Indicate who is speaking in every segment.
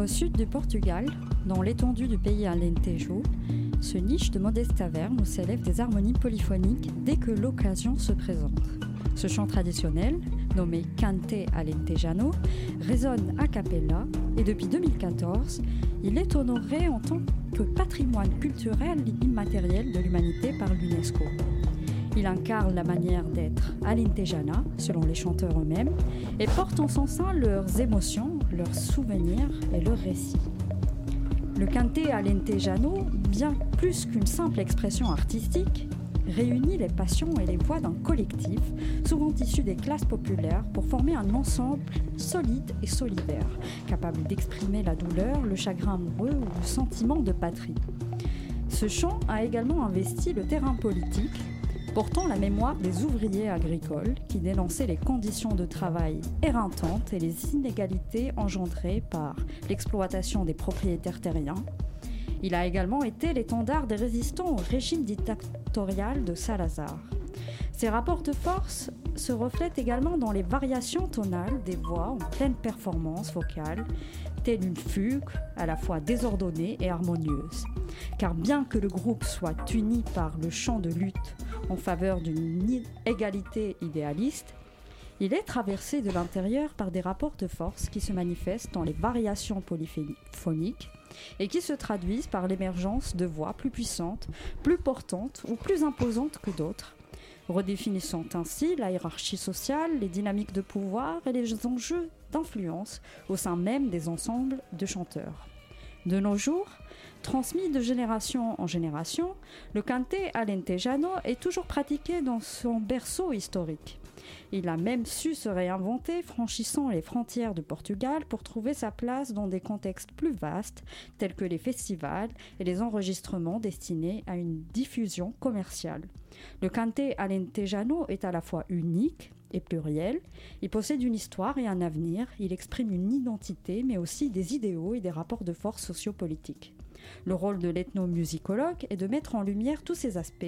Speaker 1: Au sud du Portugal, dans l'étendue du pays Alentejo, se niche de modestes tavernes où s'élèvent des harmonies polyphoniques dès que l'occasion se présente. Ce chant traditionnel, nommé Cante Alentejano, résonne a cappella et depuis 2014, il est honoré en tant que patrimoine culturel immatériel de l'humanité par l'UNESCO. Il incarne la manière d'être alentejana, selon les chanteurs eux-mêmes, et porte en son sein leurs émotions, leurs souvenirs et leurs récits. Le cante alentejano, bien plus qu'une simple expression artistique, réunit les passions et les voix d'un collectif, souvent issu des classes populaires, pour former un ensemble solide et solidaire, capable d'exprimer la douleur, le chagrin amoureux ou le sentiment de patrie. Ce chant a également investi le terrain politique, portant la mémoire des ouvriers agricoles qui dénonçaient les conditions de travail éreintantes et les inégalités engendrées par l'exploitation des propriétaires terriens, il a également été l'étendard des résistants au régime dictatorial de Salazar. Ces rapports de force se reflètent également dans les variations tonales des voix en pleine performance vocale, telle une fugue à la fois désordonnée et harmonieuse. Car bien que le groupe soit uni par le chant de lutte en faveur d'une égalité idéaliste, il est traversé de l'intérieur par des rapports de force qui se manifestent dans les variations polyphoniques et qui se traduisent par l'émergence de voix plus puissantes, plus portantes ou plus imposantes que d'autres, redéfinissant ainsi la hiérarchie sociale, les dynamiques de pouvoir et les enjeux d'influence au sein même des ensembles de chanteurs. De nos jours, transmis de génération en génération, le cante alentejano est toujours pratiqué dans son berceau historique. Il a même su se réinventer, franchissant les frontières du Portugal pour trouver sa place dans des contextes plus vastes, tels que les festivals et les enregistrements destinés à une diffusion commerciale. Le cante alentejano est à la fois unique et pluriel. Il possède une histoire et un avenir. Il exprime une identité, mais aussi des idéaux et des rapports de force sociopolitiques. Le rôle de l'ethnomusicologue est de mettre en lumière tous ces aspects,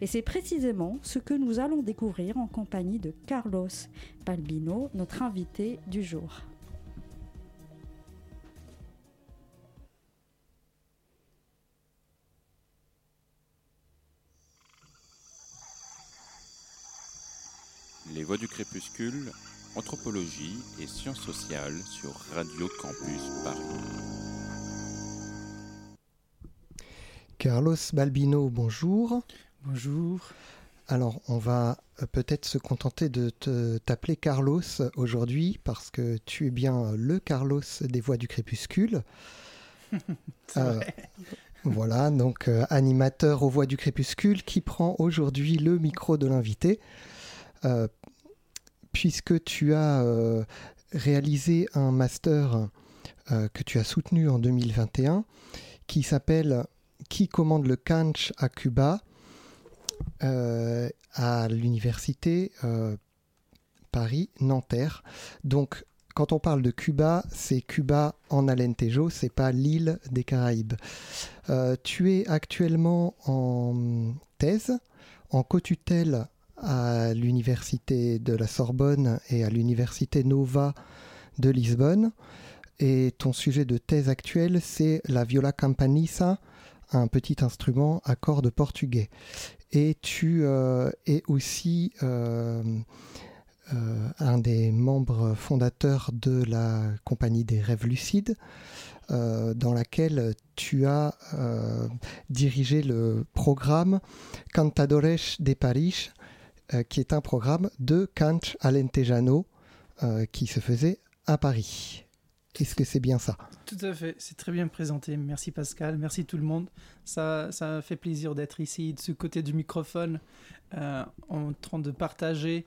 Speaker 1: et c'est précisément ce que nous allons découvrir en compagnie de Carlos Balbino, notre invité du jour.
Speaker 2: Les Voix du Crépuscule, Anthropologie et Sciences sociales sur Radio Campus Paris.
Speaker 3: Carlos Balbino, bonjour.
Speaker 4: Bonjour.
Speaker 3: Alors, on va euh, peut-être se contenter de t'appeler Carlos aujourd'hui parce que tu es bien le Carlos des voix du crépuscule.
Speaker 4: euh,
Speaker 3: voilà, donc euh, animateur aux voix du crépuscule qui prend aujourd'hui le micro de l'invité. Euh, puisque tu as réalisé un master que tu as soutenu en 2021 qui s'appelle qui commande le Kanch à Cuba, euh, à l'université euh, Paris-Nanterre. Donc, quand on parle de Cuba, c'est Cuba en Alentejo, c'est pas l'île des Caraïbes. Euh, tu es actuellement en thèse, en co-tutelle à l'université de la Sorbonne et à l'université Nova de Lisbonne. Et ton sujet de thèse actuel, c'est la viola campanisa un petit instrument à cordes portugais. Et tu euh, es aussi euh, euh, un des membres fondateurs de la compagnie des rêves lucides, dans laquelle tu as dirigé le programme Cantadores de Paris, qui est un programme de Cant Alentejano qui se faisait à Paris. Est-ce que c'est bien ça
Speaker 4: Tout à fait, c'est très bien présenté. Merci Pascal, merci tout le monde. Ça, ça fait plaisir d'être ici, de ce côté du microphone, euh, en train de partager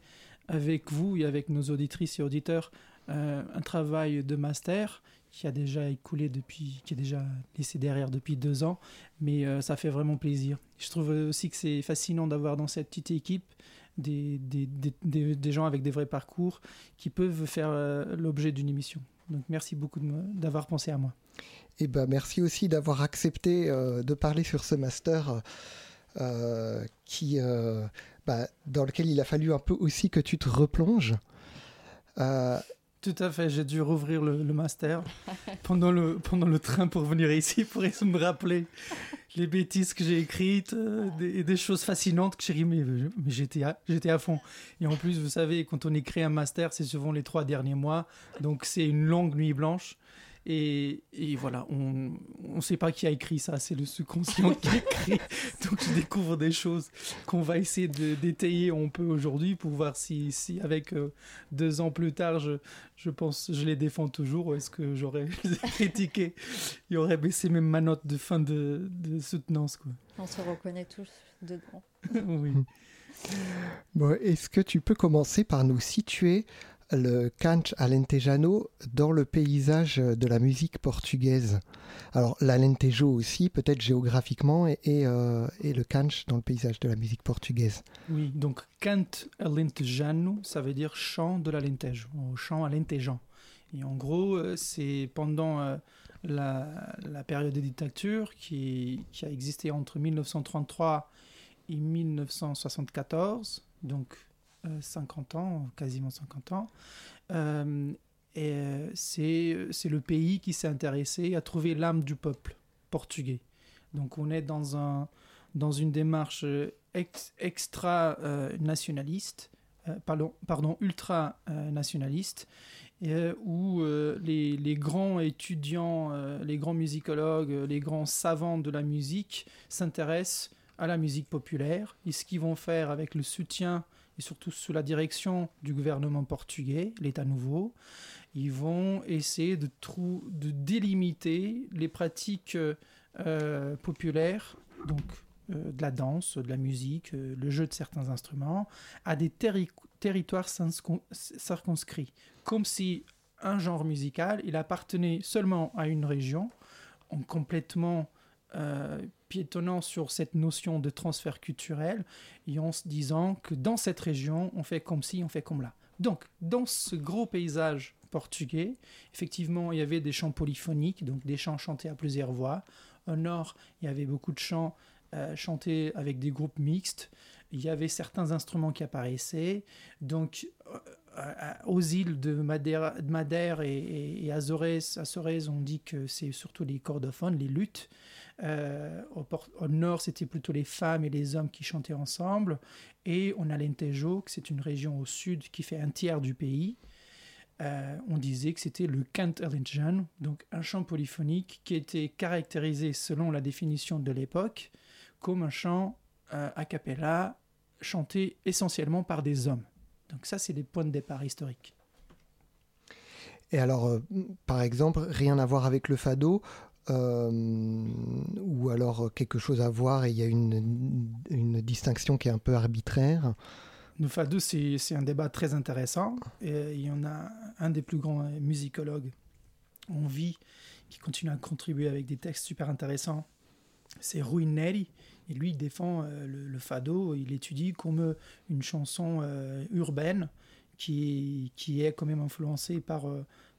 Speaker 4: avec vous et avec nos auditrices et auditeurs euh, un travail de master qui a déjà écoulé depuis, qui est déjà laissé derrière depuis deux ans, mais euh, ça fait vraiment plaisir. Je trouve aussi que c'est fascinant d'avoir dans cette petite équipe des, des, des, des, gens avec des vrais parcours qui peuvent faire l'objet d'une émission. Donc merci beaucoup d'avoir pensé à moi.
Speaker 3: Eh ben, merci aussi d'avoir accepté euh, de parler sur ce master euh, qui, euh, bah, dans lequel il a fallu un peu aussi que tu te replonges.
Speaker 4: Tout à fait, j'ai dû rouvrir le, master pendant le, pendant le train pour venir ici pour me rappeler les bêtises que j'ai écrites euh, et des, choses fascinantes que j'ai dit, mais, mais j'étais à, j'étais à fond. Et en plus, vous savez, quand on écrit un master, c'est souvent les trois derniers mois, donc c'est une longue nuit blanche. Et, voilà, on ne sait pas qui a écrit ça, c'est le subconscient qui a écrit. Donc je découvre des choses qu'on va essayer de détailler on peut aujourd'hui pour voir si, si avec euh, deux ans plus tard, je, je pense, je les défends toujours ou est-ce que j'aurais critiqué, il aurait baissé même ma note de fin de, de soutenance. Quoi.
Speaker 1: On se reconnaît tous dedans.
Speaker 4: oui.
Speaker 3: Bon, est-ce que tu peux commencer par nous situer le canch alentejano dans le paysage de la musique portugaise. Alors l'alentejo aussi, peut-être géographiquement, et, euh, et, le canch dans le paysage de la musique portugaise.
Speaker 4: Oui, donc cant alentejano, ça veut dire chant de l'alentejo, chant alentejan. Et en gros, euh, c'est pendant euh, la, la, période de dictature qui, qui a existé entre 1933 et 1974, donc 50 euh, ans, quasiment 50 ans. Euh, et euh, c'est le pays qui s'est intéressé à trouver l'âme du peuple portugais. Donc on est dans, un, dans une démarche extra-nationaliste, pardon, ultra-nationaliste, où les, les, grands étudiants, les grands musicologues, les grands savants de la musique s'intéressent à la musique populaire et ce qu'ils vont faire avec le soutien et surtout sous la direction du gouvernement portugais, l'État nouveau, ils vont essayer de, délimiter les pratiques euh, populaires, donc euh, de la danse, de la musique, euh, le jeu de certains instruments, à des territoires circonscrits, comme si un genre musical, il appartenait seulement à une région, en complètement piétonnant sur cette notion de transfert culturel et en se disant que dans cette région, on fait comme ci, on fait comme là. Donc, dans ce gros paysage portugais, effectivement, il y avait des chants polyphoniques, donc des chants chantés à plusieurs voix. Au nord, il y avait beaucoup de chants euh, chantés avec des groupes mixtes. Il y avait certains instruments qui apparaissaient. Donc, euh, euh, aux îles de Madère, et, et, Azores, on dit que c'est surtout les cordophones, les luttes. Euh, au, nord, c'était plutôt les femmes et les hommes qui chantaient ensemble. Et on a l'Entejo, que c'est une région au sud qui fait un tiers du pays. Euh, on disait que c'était le cant donc un chant polyphonique qui était caractérisé selon la définition de l'époque comme un chant euh, a cappella chanté essentiellement par des hommes. Donc ça, c'est les points de départ historiques.
Speaker 3: Et alors, par exemple, rien à voir avec le fado, euh, ou alors quelque chose à voir et il y a une, une distinction qui est un peu arbitraire
Speaker 4: Le fado, c'est un débat très intéressant. Et il y en a un des plus grands musicologues en vie qui continue à contribuer avec des textes super intéressants. C'est Rui Neri. Et lui, il défend euh, le, fado, il étudie comme une chanson euh, urbaine qui, qui est quand même influencée par,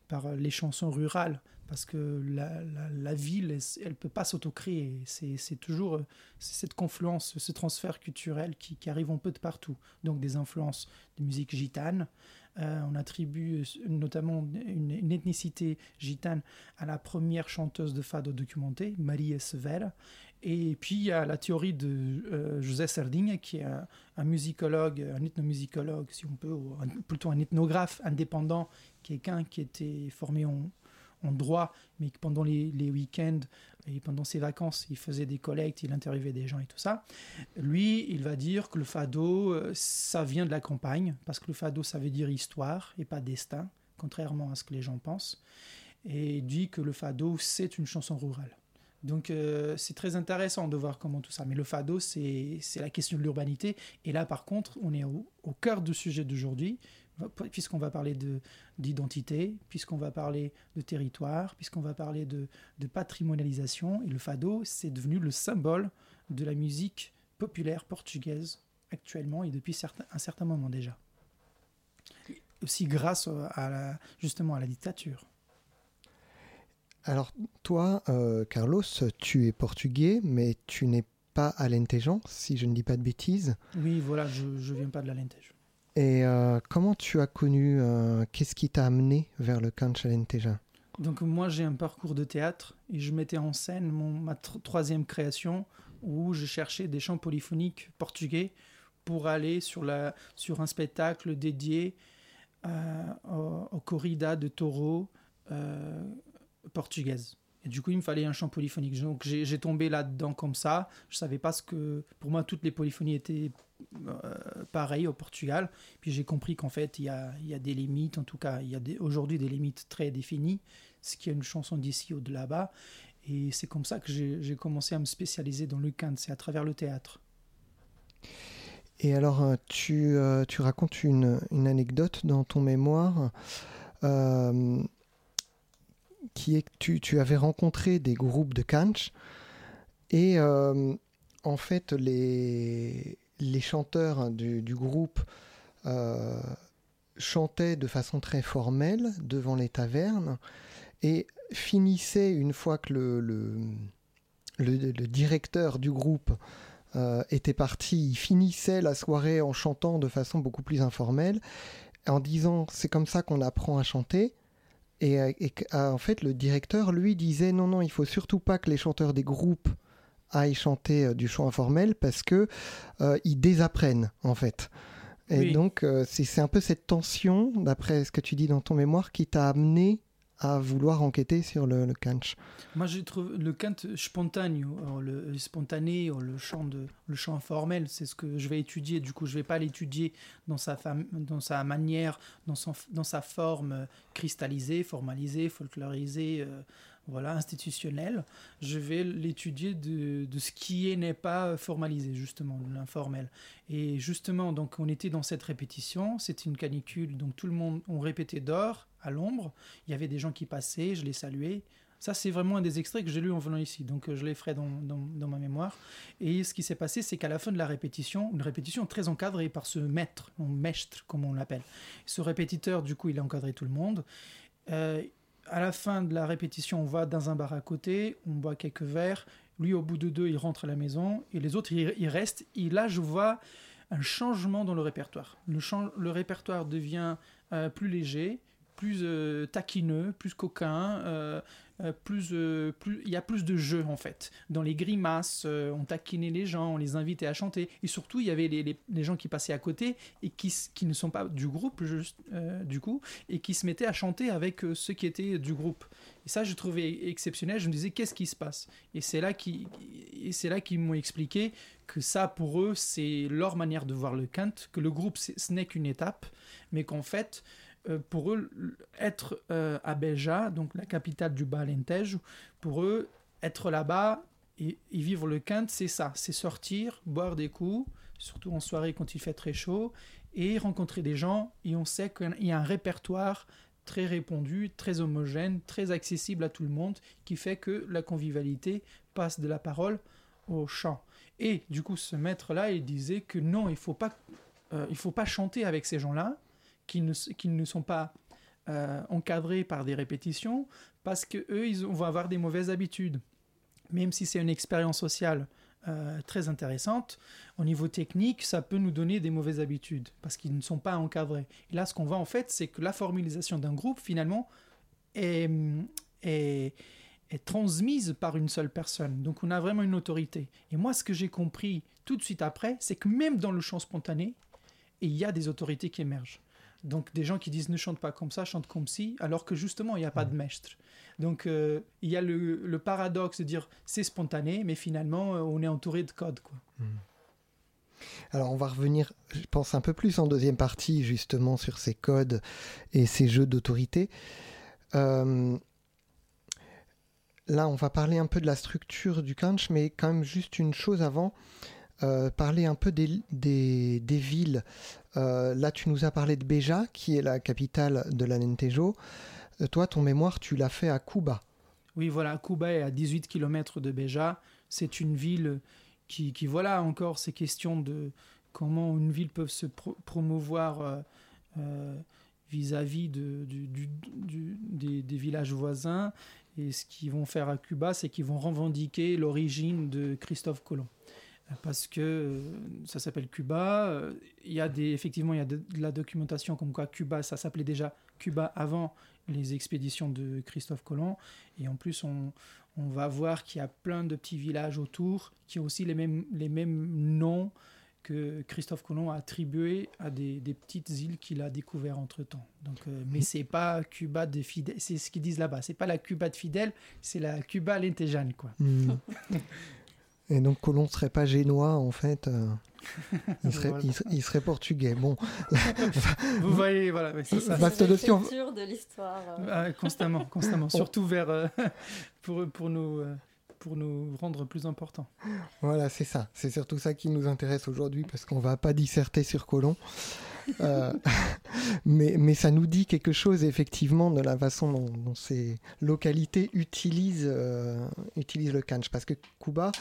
Speaker 4: par les chansons rurales parce que la, ville, elle ne peut pas s'autocréer. C'est toujours euh, cette confluence, ce transfert culturel qui, arrive un peu de partout. Donc des influences de musique gitane. Euh, on attribue notamment une, ethnicité gitane à la première chanteuse de fado documentée, Marie Severa. Et puis il y a la théorie de euh, José Sardinha, qui est un, musicologue, un ethnomusicologue, si on peut, ou plutôt un ethnographe indépendant, quelqu'un qui était formé en, droit, mais pendant les, week-ends et pendant ses vacances, il faisait des collectes, il interviewait des gens et tout ça. Lui, il va dire que le fado, euh, ça vient de la campagne, parce que le fado, ça veut dire histoire et pas destin, contrairement à ce que les gens pensent. Et il dit que le fado, c'est une chanson rurale. Donc euh, c'est très intéressant de voir comment tout ça. Mais le fado, c'est la question de l'urbanité. Et là, par contre, on est au, cœur du sujet d'aujourd'hui, puisqu'on va parler d'identité, puisqu'on va parler de territoire, puisqu'on va parler de, patrimonialisation. Et le fado, c'est devenu le symbole de la musique populaire portugaise actuellement et depuis un certain moment déjà. Aussi grâce à justement à la dictature.
Speaker 3: Alors toi, euh, Carlos, tu es portugais, mais tu n'es pas alentejan, si je ne dis pas de bêtises.
Speaker 4: Oui, voilà, je ne viens pas de l'Alentejo.
Speaker 3: Et euh, comment tu as connu, euh, qu'est-ce qui t'a amené vers le canto alenteja
Speaker 4: Donc moi j'ai un parcours de théâtre et je mettais en scène mon, ma troisième création où je cherchais des chants polyphoniques portugais pour aller sur, la, sur un spectacle dédié euh, au, corrida de taureau portugaise. Et du coup, il me fallait un chant polyphonique. Donc, j'ai tombé là-dedans comme ça. Je savais pas ce que. Pour moi, toutes les polyphonies étaient euh, pareilles au Portugal. Puis j'ai compris qu'en fait, il y a, des limites. En tout cas, il y a aujourd'hui des limites très définies. Ce qui est une chanson d'ici ou de là-bas. Et c'est comme ça que j'ai commencé à me spécialiser dans le canto. C'est à travers le théâtre.
Speaker 3: Et alors, euh, tu, euh, tu racontes une, anecdote dans ton mémoire. Qui est que tu, avais rencontré des groupes de canch et euh, en fait les, les chanteurs du, groupe euh, chantaient de façon très formelle devant les tavernes et finissaient une fois que le, le, directeur du groupe euh, était parti, il finissait la soirée en chantant de façon beaucoup plus informelle, en disant c'est comme ça qu'on apprend à chanter. Et, euh, euh, en fait, le directeur, lui, disait non, non, il faut surtout pas que les chanteurs des groupes aillent chanter euh, du chant informel parce que ils désapprennent, en fait. Et donc, c'est un peu cette tension, d'après ce que tu dis dans ton mémoire, qui t'a amené à vouloir enquêter sur le, le
Speaker 4: Moi, je trouve le cant spontané, le, spontané, le chant, de, le chant formel, c'est ce que je vais étudier. Du coup, je vais pas l'étudier dans sa, dans sa manière, dans, son, dans sa forme cristallisée, formalisée, folklorisée, euh, voilà, institutionnelle. Je vais l'étudier de, ce qui n'est pas formalisé, justement, l'informel. Et justement, donc, on était dans cette répétition, c'était une canicule, donc tout le monde, on répétait d'or à l'ombre. Il y avait des gens qui passaient, je les saluais. Ça, c'est vraiment un des extraits que j'ai lu en venant ici, donc euh, je les ferai dans, dans, ma mémoire. Et ce qui s'est passé, c'est qu'à la fin de la répétition, une répétition très encadrée par ce maître, un maître comme on l'appelle. Ce répétiteur, du coup, il a encadré tout le monde. Euh, à la fin de la répétition, on va dans un bar à côté, on boit quelques verres. Lui, au bout de deux, il rentre à la maison et les autres, ils, restent. Et là, je vois un changement dans le répertoire. Le, répertoire devient euh, plus léger, plus euh, taquineux, plus coquin, euh, euh, plus, plus, il y a plus de jeu en fait. Dans les grimaces, on taquinait les gens, on les invitait à chanter. Et surtout, il y avait les, les, gens qui passaient à côté et qui, qui ne sont pas du groupe, juste, du coup, et qui se mettaient à chanter avec ceux qui étaient du groupe. Et ça, je trouvais exceptionnel. Je me disais, qu'est-ce qui se passe? Et c'est là qu'ils m'ont expliqué que ça, pour eux, c'est leur manière de voir le cant, que le groupe, ce n'est qu'une étape, mais qu'en fait, euh, pour eux, être euh, à Beja, donc la capitale du Bas-Alentejo, pour eux, être là-bas et, vivre le quinte, c'est ça, c'est sortir, boire des coups, surtout en soirée quand il fait très chaud, et rencontrer des gens, et on sait qu'il y a un répertoire très répandu, très homogène, très accessible à tout le monde, qui fait que la convivialité passe de la parole au chant. Et du coup, ce maître-là, il disait que non, il faut, euh, il faut pas chanter avec ces gens-là, qui ne, sont pas euh, encadrés par des répétitions parce qu'eux, ils vont avoir des mauvaises habitudes. Même si c'est une expérience sociale euh, très intéressante, au niveau technique, ça peut nous donner des mauvaises habitudes parce qu'ils ne sont pas encadrés. Et là, ce qu'on voit en fait, c'est que la formalisation d'un groupe, finalement, est, transmise par une seule personne. Donc on a vraiment une autorité. Et moi, ce que j'ai compris tout de suite après, c'est que même dans le chant spontané, il y a des autorités qui émergent. Donc des gens qui disent ne chante pas comme ça, chante comme si, alors que justement il n'y a pas de maître. Donc euh, il y a le, paradoxe de dire c'est spontané, mais finalement euh, on est entouré de codes. Quoi. Hmm.
Speaker 3: Alors on va revenir, je pense, un peu plus en deuxième partie justement sur ces codes et ces jeux d'autorité. Euh, là on va parler un peu de la structure du canch, mais quand même juste une chose avant. Parler un peu des, des, villes euh, là, tu nous as parlé de Béja, qui est la capitale de l'Alentejo. Euh, toi, ton mémoire, tu l'as fait à Cuba.
Speaker 4: Oui, voilà, Cuba est à 18 km de Béja. C'est une ville qui, voilà, encore ces questions de comment une ville peut se promouvoir euh, vis-à-vis de, des, des, villages voisins. Et ce qu'ils vont faire à Cuba, c'est qu'ils vont revendiquer l'origine de Christophe Colomb. Parce que euh, ça s'appelle Cuba. Il y a des, effectivement, il y a de, la documentation comme quoi Cuba, ça s'appelait déjà Cuba avant les expéditions de Christophe Colomb. Et en plus, on, on va voir qu'il y a plein de petits villages autour qui ont aussi les mêmes, les mêmes noms que Christophe Colomb a attribué à des, des petites îles qu'il a découvertes entre temps. Donc, euh, mais c'est pas Cuba de fidèle, c'est ce qu'ils disent là-bas. C'est pas la Cuba de fidèle, c'est la Cuba lentejane, quoi.
Speaker 3: Hmm. Et donc Colomb serait pas génois en fait. Euh, il, serait, il, serait, portugais. Bon.
Speaker 4: Vous voyez, voilà.
Speaker 1: C'est ça. de l'histoire.
Speaker 4: Ah, constamment, constamment. Surtout vers euh, pour pour nous pour nous rendre plus importants.
Speaker 3: Voilà, c'est ça. C'est surtout ça qui nous intéresse aujourd'hui parce qu'on va pas disserter sur Colomb. Euh, mais, mais ça nous dit quelque chose effectivement de la façon dont, ces localités utilisent, euh, utilisent le kanch. Parce que Cuba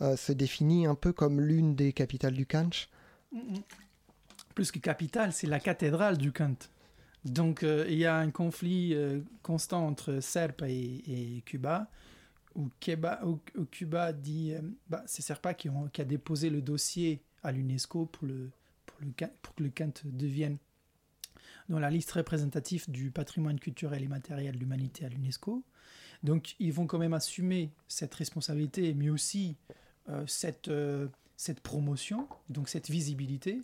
Speaker 3: euh, se définit un peu comme l'une des capitales du kanch.
Speaker 4: Plus que capitale, c'est la cathédrale du Kant. Donc il y a un conflit constant entre Serpa et, et Cuba où, Cuba dit, euh, bah, c'est Serpa qui, a déposé le dossier à l'UNESCO pour, que le Kant devienne dans la liste représentative du patrimoine culturel et matériel de l'humanité à l'UNESCO. Donc ils vont quand même assumer cette responsabilité, mais aussi euh, cette, euh, cette promotion, donc cette visibilité.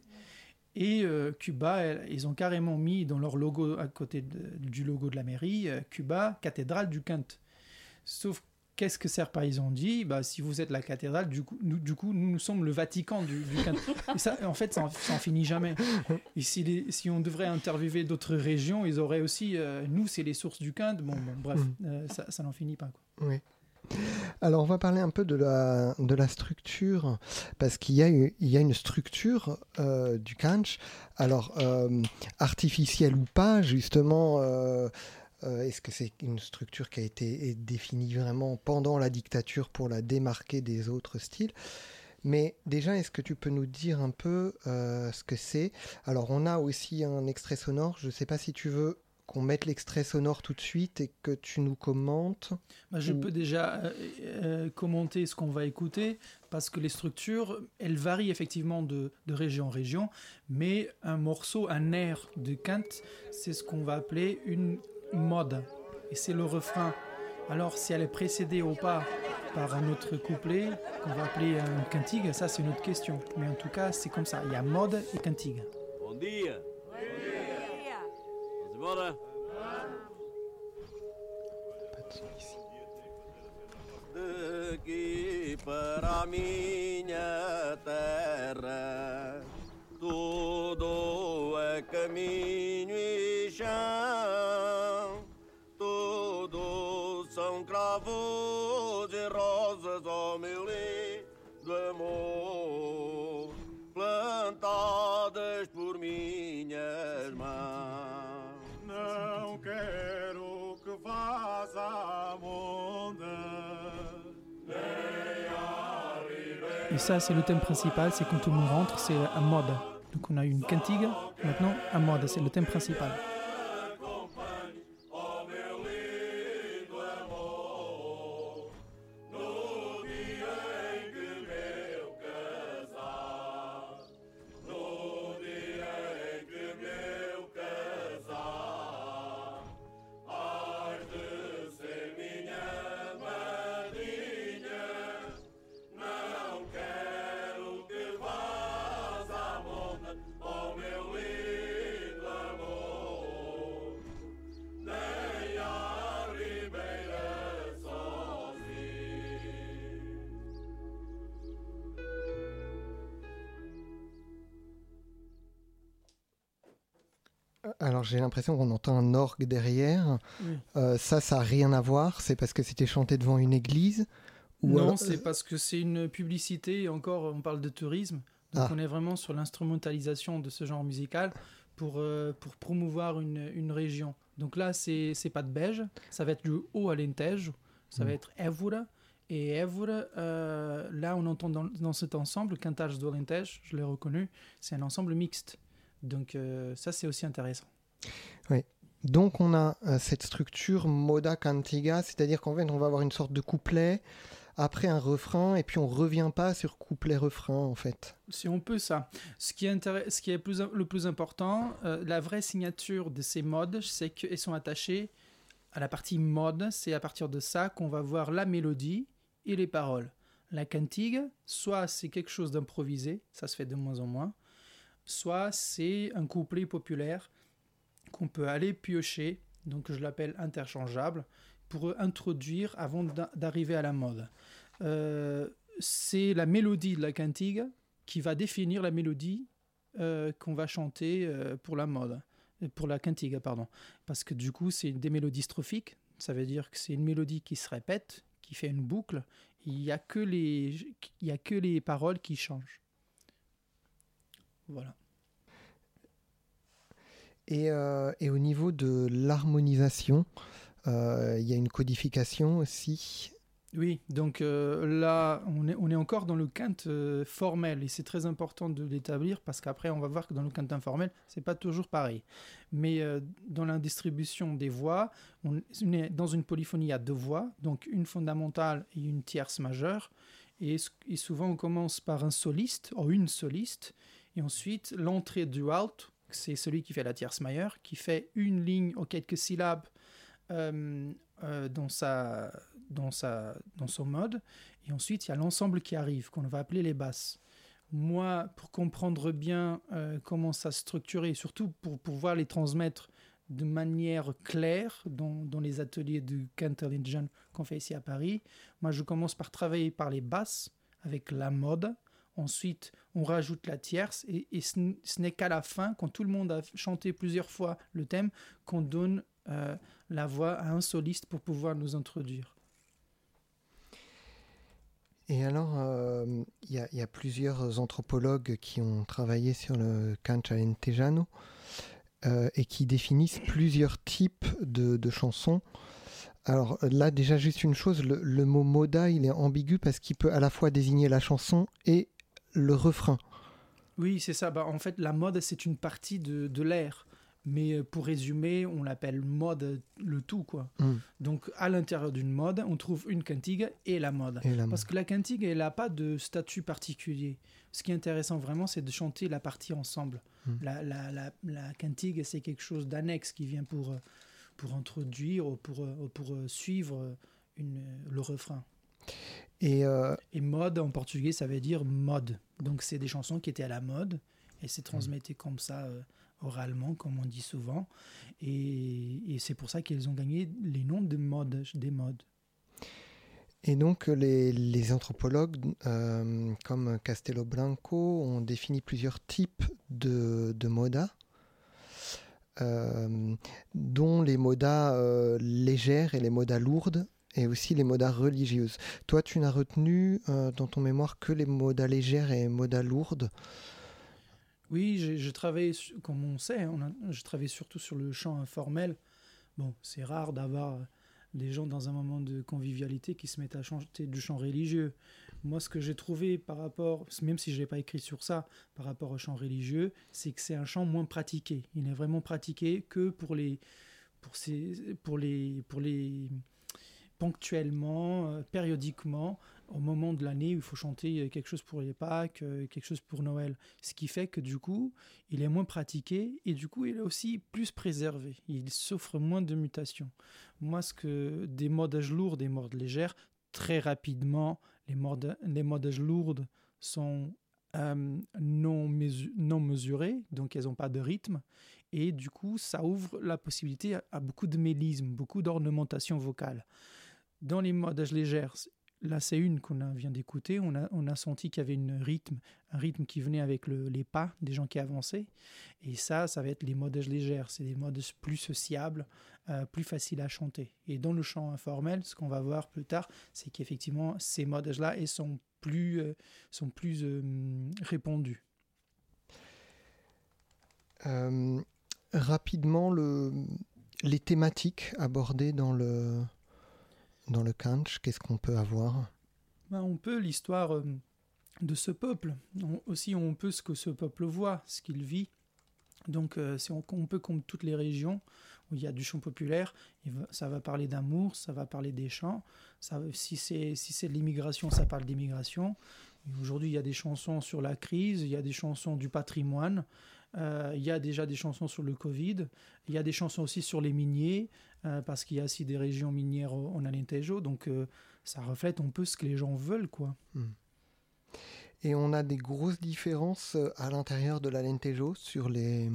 Speaker 4: Et Cuba, ils ont carrément mis dans leur logo, à côté du logo de la mairie, Cuba, cathédrale du Kant. Sauf Qu'est-ce que Serpa ils ont dit bah, Si vous êtes la cathédrale, du coup, nous, du coup, nous, sommes le Vatican du, du ça, en fait, ça n'en finit jamais. Et si, si, on devrait interviewer d'autres régions, ils auraient aussi, euh, nous, c'est les sources du Quinte. Bon, bref, mm. euh, ça, ça n'en finit pas. Quoi.
Speaker 3: Oui. Alors, on va parler un peu de la, de la structure, parce qu'il y, a, il y a une structure euh, du Kanch, alors artificielle ou pas, justement, euh, est-ce que c'est une structure qui a été définie vraiment pendant la dictature pour la démarquer des autres styles? Mais déjà, est-ce que tu peux nous dire un peu euh, ce que c'est? Alors, on a aussi un extrait sonore. Je ne sais pas si tu veux qu'on mette l'extrait sonore tout de suite et que tu nous commentes.
Speaker 4: Bah, je peux déjà euh, commenter ce qu'on va écouter parce que les structures, elles varient effectivement de, de région en région, mais un morceau, un air de Kant, c'est ce qu'on va appeler une mode. Et c'est le refrain. Alors, si elle est précédée ou pas par un autre couplet, qu'on va appeler un cantigue, ça c'est une autre question. Mais en tout cas, c'est comme ça. Il y a mode et cantigue. A. ça, c'est le thème principal, c'est quand tout le monde rentre, c'est un mode. Donc on a une cantigue, maintenant un mode, c'est le thème principal.
Speaker 3: J'ai l'impression qu'on entend un orgue derrière. Euh, ça, ça n'a rien à voir. C'est parce que c'était chanté devant une église
Speaker 4: Non, c'est euh, parce que c'est une publicité. encore, on parle de tourisme. Donc ah. on est vraiment sur l'instrumentalisation de ce genre musical pour, euh, pour promouvoir une, une, région. Donc là, c'est pas de beige. Ça va être du haut Alentejo. Ça va hmm. être Évora. Et Évora, là, on entend dans, dans cet ensemble, Cantares do Alentejo, je l'ai reconnu, c'est un ensemble mixte. Donc euh, ça, c'est aussi intéressant.
Speaker 3: Oui. Donc on a euh, cette structure moda cantiga, c'est-à-dire qu'en fait on va avoir une sorte de couplet après un refrain et puis on revient pas sur couplet-refrain en fait.
Speaker 4: Si on peut ça. Ce qui est, ce qui est le plus important, euh, la vraie signature de ces modes, c'est qu'elles sont attachées à la partie mode. C'est à partir de ça qu'on va voir la mélodie et les paroles. La cantigue, soit c'est quelque chose d'improvisé, ça se fait de moins en moins, soit c'est un couplet populaire qu'on peut aller piocher, donc je l'appelle interchangeable, pour introduire avant d'arriver à la mode. Euh, c'est la mélodie de la cantigue qui va définir la mélodie euh, qu'on va chanter euh, pour la mode, pour la cantigue, pardon. Parce que du coup, c'est des mélodies strophiques, ça veut dire que c'est une mélodie qui se répète, qui fait une boucle. Il n'y a, que les, il a que les paroles qui changent. Voilà.
Speaker 3: Et, et au niveau de l'harmonisation, euh, il y a une codification aussi.
Speaker 4: Oui, donc euh, là, on est, encore dans le quinte euh, formel et c'est très important de l'établir parce qu'après, on va voir que dans le quinte informel, c'est pas toujours pareil. Mais dans la distribution des voix, on, est dans une polyphonie à deux voix, donc une fondamentale et une tierce majeure. Et, et souvent, on commence par un soliste ou une soliste, et ensuite l'entrée du alt, c'est celui qui fait la tierce majeure, qui fait une ligne aux quelques syllabes euh, euh, dans, sa, dans, sa, dans son mode. Et ensuite, il y a l'ensemble qui arrive, qu'on va appeler les basses. Moi, pour comprendre bien euh, comment ça se structure et surtout pour pouvoir les transmettre de manière claire dans, dans les ateliers de Cantelingen qu'on fait ici à Paris, moi, je commence par travailler par les basses avec la mode. Ensuite, on rajoute la tierce et, ce n'est qu'à la fin, quand tout le monde a chanté plusieurs fois le thème, qu'on donne euh, la voix à un soliste pour pouvoir nous introduire.
Speaker 3: Et alors, euh, il y, a plusieurs anthropologues qui ont travaillé sur le canto alentejano euh, et qui définissent plusieurs types de, chansons. Alors là, déjà, juste une chose, le, mot moda, il est ambigu parce qu'il peut à la fois désigner la chanson et le refrain.
Speaker 4: Oui, c'est ça. Bah, en fait, la mode, c'est une partie de, de l'air. Mais euh, pour résumer, on l'appelle mode le tout, quoi. Mm. Donc, à l'intérieur d'une mode, on trouve une cantigue et la mode. Parce que la cantigue, elle n'a pas de statut particulier. Ce qui est intéressant vraiment, c'est de chanter la partie ensemble. Mm. La, la, la, la, cantigue, c'est quelque chose d'annexe qui vient pour, euh, pour introduire ou pour, euh, pour suivre une, le refrain. Et, et mode, en portugais, ça veut dire mode. Donc, c'est des chansons qui étaient à la mode et c'est transmetté comme ça oralement, comme on dit souvent. Et, c'est pour ça qu'ils ont gagné les noms de mode, des modes.
Speaker 3: Et donc les, anthropologues euh, comme Castello Branco ont défini plusieurs types de, de modas, euh, dont les modas euh, légères et les modas lourdes, et aussi les modas religieuses. Toi, tu n'as retenu dans ton mémoire que les modas légères et les modas lourdes?
Speaker 4: Oui, j'ai travaillé, comme on sait, je travaille surtout sur le chant informel. Bon, c'est rare d'avoir des gens dans un moment de convivialité qui se mettent à chanter du chant religieux. Moi, ce que j'ai trouvé par rapport, même si je n'ai pas écrit sur ça, par rapport au chant religieux, c'est que c'est un chant moins pratiqué. Il n'est vraiment pratiqué que pour les, pour ces, pour les, pour les, ponctuellement, euh, périodiquement, au moment de l'année où il faut chanter quelque chose pour les Pâques, euh, quelque chose pour Noël. Ce qui fait que du coup, il est moins pratiqué et du coup, il est aussi plus préservé. Il souffre moins de mutations. Moi, ce que des modages lourds, des modes légères, très rapidement, les, modes, les modages lourdes sont euh, non, non mesurées, donc elles n'ont pas de rythme. Et du coup, ça ouvre la possibilité à, à beaucoup de mélisme, beaucoup d'ornementation vocale. Dans les modages légères, Là, c'est une qu'on vient d'écouter. On a, senti qu'il y avait une rythme, un rythme qui venait avec les pas des gens qui avançaient. Et ça, ça va être les modes légers. C'est des modes plus sociables, euh, plus faciles à chanter. Et dans le chant informel, ce qu'on va voir plus tard, c'est qu'effectivement, ces modes-là sont plus, euh, sont plus euh, répandus.
Speaker 3: rapidement, le, les thématiques abordées dans le, dans le Kanch Qu'est-ce qu'on peut avoir?
Speaker 4: Ben, On peut l'histoire euh, de ce peuple. aussi, on peut ce que ce peuple voit, ce qu'il vit. Donc c'est un peu comme toutes les régions où il y a du chant populaire, ça va parler d'amour, ça va parler des chants. Si c'est si de l'immigration, ça parle d'immigration. Aujourd'hui, il y a des chansons sur la crise, il y a des chansons du patrimoine, euh, il y a déjà des chansons sur le Covid, il y a des chansons aussi sur les miniers, euh, parce qu'il y a aussi des régions minières en Alentejo, donc euh, ça reflète un peu ce que les gens veulent. quoi. Hmm.
Speaker 5: Et on a des grosses différences à l'intérieur de l'Alentejo sur les,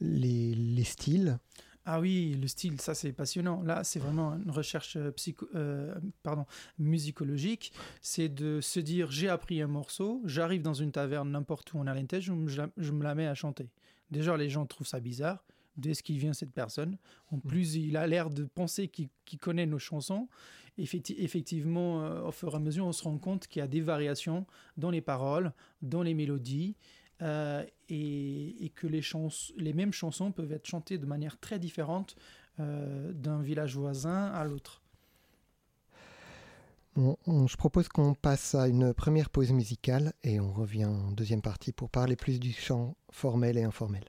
Speaker 5: les styles
Speaker 4: ah oui, le style, ça c'est passionnant. Là, c'est vraiment une recherche euh, psycho, euh, pardon, musicologique. C'est de se dire j'ai appris un morceau, j'arrive dans une taverne n'importe où en Alentejo, je, je, me la mets à chanter. Déjà, les gens trouvent ça bizarre. D'où est-ce qu'il vient cette personne En mm. plus, il a l'air de penser qu'il connaît nos chansons. effectivement, euh, au fur et à mesure, on se rend compte qu'il y a des variations dans les paroles, dans les mélodies. Euh, et, que les, mêmes chansons peuvent être chantées de manière très différente euh, d'un village voisin à l'autre.
Speaker 5: je propose qu'on passe à une première pause musicale et on revient en deuxième partie pour parler plus du chant formel et informel.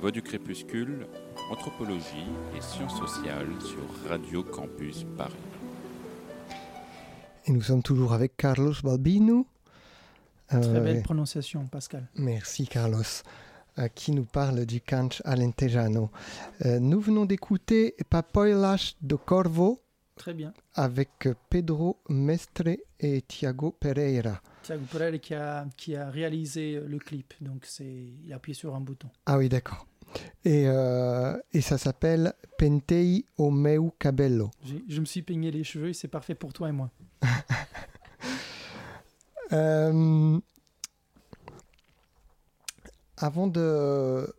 Speaker 2: Voix du crépuscule, anthropologie et sciences sociales sur Radio Campus Paris.
Speaker 5: Et nous sommes toujours avec Carlos Balbino.
Speaker 4: Très euh, belle prononciation, Pascal.
Speaker 5: Merci, Carlos. Euh, qui nous parle du canch alentejano. Euh, nous venons d'écouter Papoilas do Corvo,
Speaker 4: Très bien.
Speaker 3: Avec Pedro Mestre et Thiago Pereira.
Speaker 4: Thiago Pereira qui a, qui a réalisé le clip, donc il a appuyé sur un bouton.
Speaker 3: Ah oui, d'accord. Et, euh, et ça s'appelle Pentei o meu cabello.
Speaker 4: Je me suis peigné les cheveux et c'est parfait pour toi et moi.
Speaker 3: euh, avant de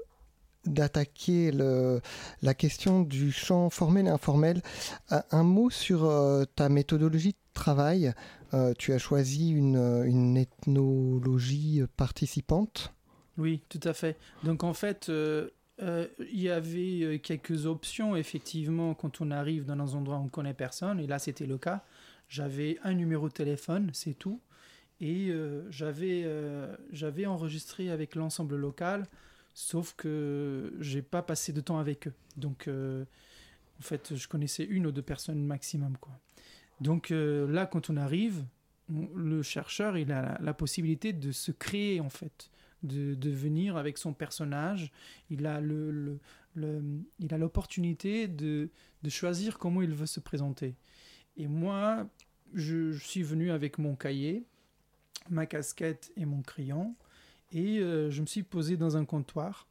Speaker 3: d'attaquer la question du champ formel et informel, un mot sur euh, ta méthodologie de travail. Euh, tu as choisi une, une, ethnologie participante.
Speaker 4: Oui, tout à fait. Donc en fait, euh, il y avait quelques options effectivement quand on arrive dans un endroit où on ne connaît personne, et là c'était le cas. J'avais un numéro de téléphone, c'est tout. Et euh, j'avais, euh, j'avais enregistré avec l'ensemble local, sauf que j'ai pas passé de temps avec eux. Donc, euh, en fait, je connaissais une ou deux personnes maximum. Quoi. Donc là, quand on arrive, le chercheur, il a la, possibilité de se créer, en fait, de, de venir avec son personnage. Il a le, le, a l'opportunité de, de choisir comment il veut se présenter. Et moi, je, suis venu avec mon cahier ma casquette et mon crayon. Et euh, je me suis posé dans un comptoir.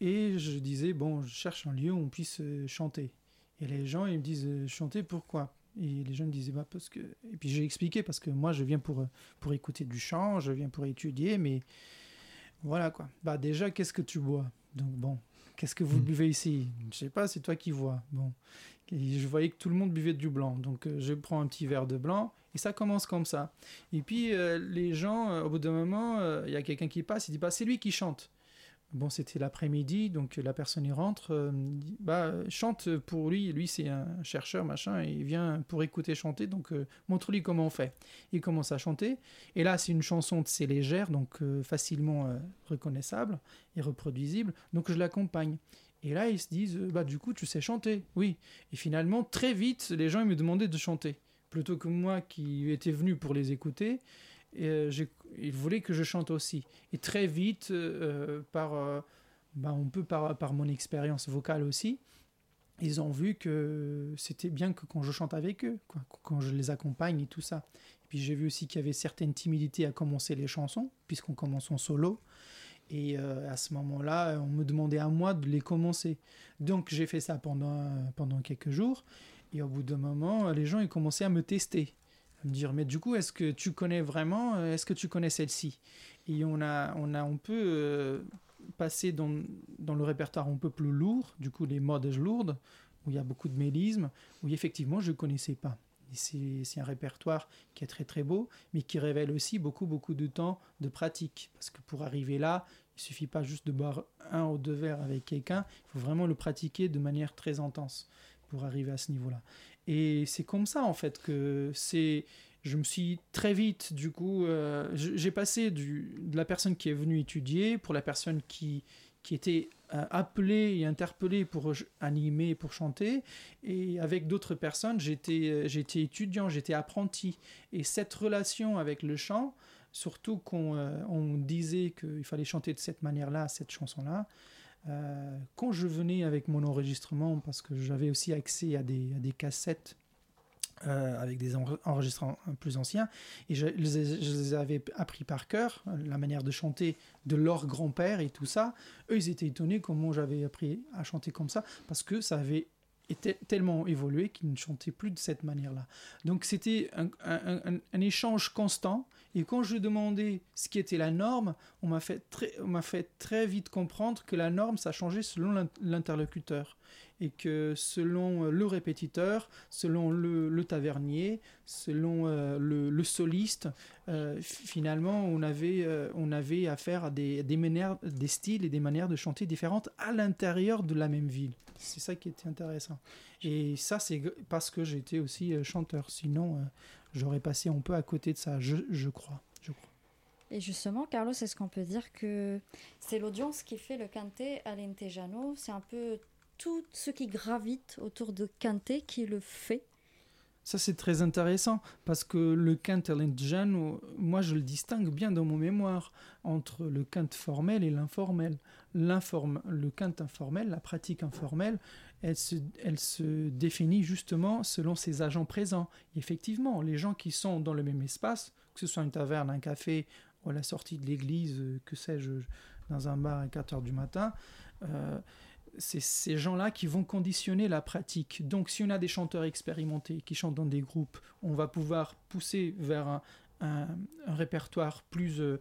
Speaker 4: Et je disais, bon, je cherche un lieu où on puisse euh, chanter. Et les gens, ils me disent, euh, chanter pourquoi? Et les gens me disaient, bah, parce que. Et puis j'ai expliqué, parce que moi, je viens pour, pour écouter du chant, je viens pour étudier, mais. Voilà quoi. Bah, déjà, qu'est-ce que tu bois? Donc, bon, qu'est-ce que vous hmm. buvez ici? Je sais pas, c'est toi qui vois. Bon. je voyais que tout le monde buvait du blanc. Donc, je prends un petit verre de blanc et ça commence comme ça. Et puis euh, les gens, euh, au bout d'un moment, euh, il y a quelqu'un qui passe, il dit bah c'est lui qui chante. Bon, c'était l'après-midi, donc la personne y rentre, dit, bah chante pour lui. Lui c'est un chercheur machin, et il vient pour écouter chanter. Donc montre-lui comment on fait. Il commence à chanter. Et là c'est une chanson c'est légère, donc facilement reconnaissable et reproduisible. Donc je l'accompagne. Et là, ils se disent, bah du coup, tu sais chanter, oui. Et finalement, très vite, les gens ils me demandaient de chanter plutôt que moi qui étais venu pour les écouter. Et, euh, ils voulaient que je chante aussi. Et très vite, euh, par, euh, ben, on peut par, par mon expérience vocale aussi, ils ont vu que c'était bien que quand je chante avec eux, quand je les accompagne et tout ça. Et puis j'ai vu aussi qu'il y avait certaines timidités à commencer les chansons, puisqu'on commence en solo. Et à ce moment-là, on me demandait à moi de les commencer. Donc j'ai fait ça pendant, pendant quelques jours. Et au bout d'un moment, les gens ils commençaient à me tester, me dire mais du coup est-ce que tu connais vraiment, euh, est-ce que tu connais celle-ci? Et on a, on a, on peut euh, passer dans, dans le répertoire un peu plus lourd, du coup les modes lourdes où il y a beaucoup de mélismes, où effectivement je ne connaissais pas. C'est un répertoire qui est très très beau, mais qui révèle aussi beaucoup beaucoup de temps de pratique. Parce que pour arriver là, il suffit pas juste de boire un ou deux verres avec quelqu'un, il faut vraiment le pratiquer de manière très intense pour arriver à ce niveau-là. Et c'est comme ça, en fait, que c'est. Je me suis très vite, du coup, euh, j'ai passé de la personne qui est venue étudier pour la personne qui, qui était euh, appelée et interpellée pour animer, pour chanter. Et avec d'autres personnes, j'étais, euh, j'étais étudiant, j'étais apprenti. Et cette relation avec le chant, surtout qu'on on disait qu'il fallait chanter de cette manière-là, cette chanson-là, euh, quand je venais avec mon enregistrement, parce que j'avais aussi accès à des, cassettes euh, avec des enregistrements plus anciens, et je, les avais appris par cœur, la manière de chanter de leur grand-père et tout ça, eux ils étaient étonnés comment j'avais appris à chanter comme ça, parce que ça avait été tellement évolué qu'ils ne chantaient plus de cette manière-là. Donc c'était un, échange constant et quand je demandais ce qui était la norme, on m'a fait très, on m'a fait très vite comprendre que la norme, ça changeait selon l'interlocuteur. Et que selon euh, le répétiteur, selon le, tavernier, selon euh, le, soliste, euh, finalement, on avait, on avait affaire à des, des, manières, des styles et des manières de chanter différentes à l'intérieur de la même ville. C'est ça qui était intéressant. Et ça, c'est parce que j'étais aussi chanteur. Sinon, j'aurais passé un peu à côté de ça, je, crois.
Speaker 1: Et justement, Carlos, est-ce qu'on peut dire que c'est l'audience qui fait le canté à l'Entejano C'est un peu tout ce qui gravite autour de canté qui le fait
Speaker 4: Ça, c'est très intéressant parce que le Kant Jeanne, moi, je le distingue bien dans mon mémoire entre le Kant formel et l'informel. Le Kant informel, la pratique informelle, elle se, elle se définit justement selon ses agents présents. effectivement, les gens qui sont dans le même espace, que ce soit une taverne, un café ou à la sortie de l'église, que sais-je, dans un bar à 4 heures du matin, euh, c'est ces gens-là qui vont conditionner la pratique. Donc si on a des chanteurs expérimentés qui chantent dans des groupes, on va pouvoir pousser vers un, répertoire plus, euh,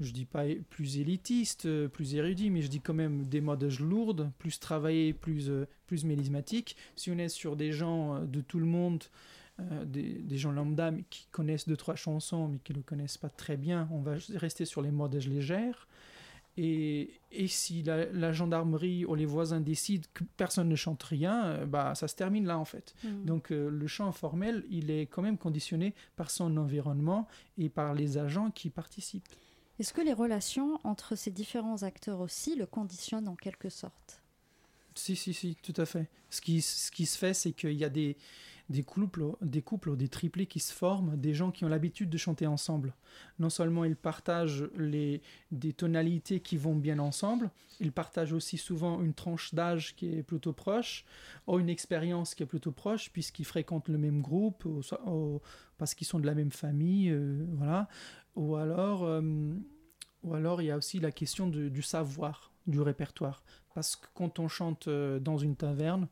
Speaker 4: je dis pas plus élitiste, euh, plus érudit, mais je dis quand même des modages lourdes, plus travaillés, plus, euh, plus mélismatiques. Si on est sur des gens de tout le monde, des, gens lambda qui connaissent deux trois chansons mais qui ne le connaissent pas très bien, on va rester sur les modages légères. Et, si la, gendarmerie ou les voisins décident que personne ne chante rien, euh, bah, ça se termine là en fait. Hmm. Donc euh, le chant formel, il est quand même conditionné par son environnement et par les agents qui participent.
Speaker 1: Est-ce que les relations entre ces différents acteurs aussi le conditionnent en quelque sorte?
Speaker 4: Si, si, si, tout à fait. Ce qui, ce qui se fait, c'est qu'il y a des, des couples, des couples ou des triplés qui se forment, des gens qui ont l'habitude de chanter ensemble. Non seulement ils partagent les, des tonalités qui vont bien ensemble, ils partagent aussi souvent une tranche d'âge qui est plutôt proche, ou une expérience qui est plutôt proche, puisqu'ils fréquentent le même groupe, ou, parce qu'ils sont de la même famille, euh, voilà. Ou alors, euh, ou alors il y a aussi la question du savoir, du répertoire. Parce que quand on chante euh, dans une taverne,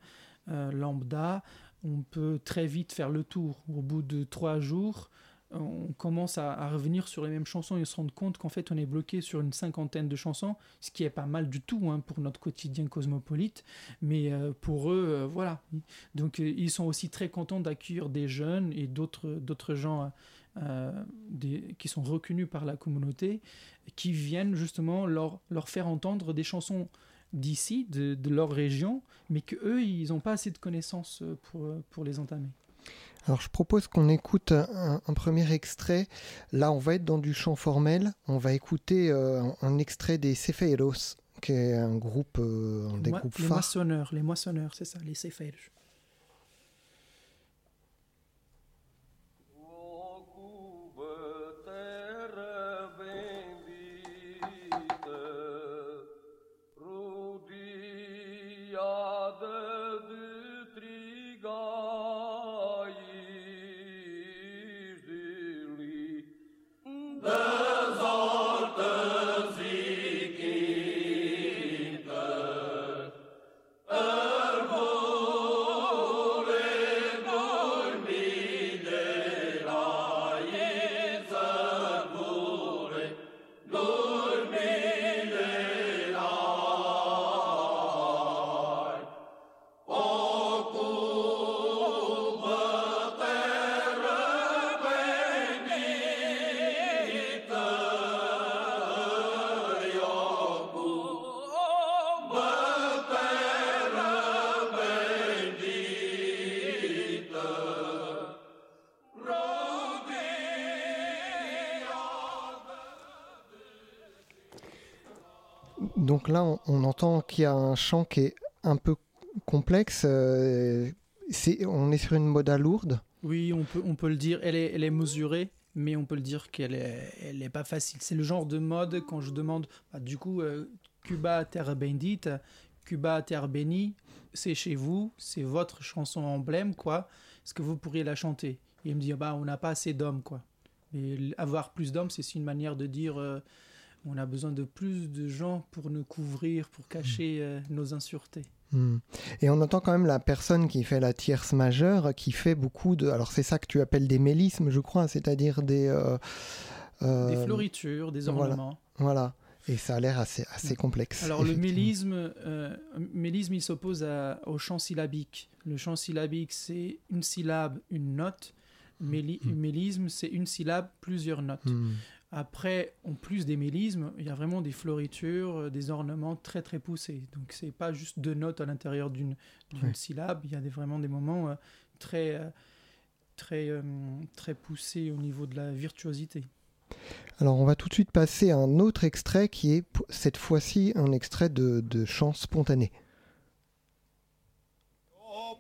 Speaker 4: lambda, on peut très vite faire le tour. Au bout de trois jours, on commence à, revenir sur les mêmes chansons et se rendre compte qu'en fait on est bloqué sur une cinquantaine de chansons, ce qui est pas mal du tout hein, pour notre quotidien cosmopolite, mais euh, pour eux, euh, voilà. Donc euh, ils sont aussi très contents d'accueillir des jeunes et d'autres d'autres gens qui sont reconnus par la communauté, qui viennent justement leur, leur faire entendre des chansons d'ici, de, leur région, mais qu'eux, ils n'ont pas assez de connaissances euh, pour, euh, pour les entamer.
Speaker 3: Alors je propose qu'on écoute un, premier extrait. Là, on va être dans du chant formel. On va écouter euh, un, extrait des Cefeiros, qui est un groupe, des groupes
Speaker 4: Les moissonneurs, les moissonneurs, c'est ça, les Cefeiros.
Speaker 3: Donc là, on, entend qu'il y a un chant qui est un peu complexe. Euh, on est sur une moda lourde.
Speaker 4: Oui, on peut, le dire. Elle est, mesurée, mais on peut le dire qu'elle est, pas facile. C'est le genre de mode quand je demande, bah, du coup, euh, Cuba Terre Bendite, Cuba Terre Bénie, c'est chez vous, c'est votre chanson emblème, quoi. Est-ce que vous pourriez la chanter? Et il me dit, bah, on n'a pas assez d'hommes, quoi. Mais avoir plus d'hommes, c'est une manière de dire. Euh, on a besoin de plus de gens pour nous couvrir, pour cacher euh, nos insuretés.
Speaker 3: Hmm. Et on entend quand même la personne qui fait la tierce majeure, qui fait beaucoup de... Alors c'est ça que tu appelles des mélismes, je crois, c'est-à-dire des... Euh,
Speaker 4: euh, des floritures, des ornements.
Speaker 3: Voilà. Et ça a l'air assez, assez complexe.
Speaker 4: Alors le mélisme, mélisme, il s'oppose au chant syllabique. Le chant syllabique, c'est une syllabe, une note. Méli hmm. Mélisme, c'est une syllabe, plusieurs notes. Hmm. Après, en plus des mélismes, il y a vraiment des fleuritures, euh, des ornements très très poussés. Donc c'est pas juste deux notes à l'intérieur d'une syllabe, il y a des, vraiment des moments euh, très, euh, très, très poussés au niveau de la virtuosité.
Speaker 3: Alors on va tout de suite passer à un autre extrait qui est cette fois-ci un extrait de, de chant spontané.
Speaker 6: Oh,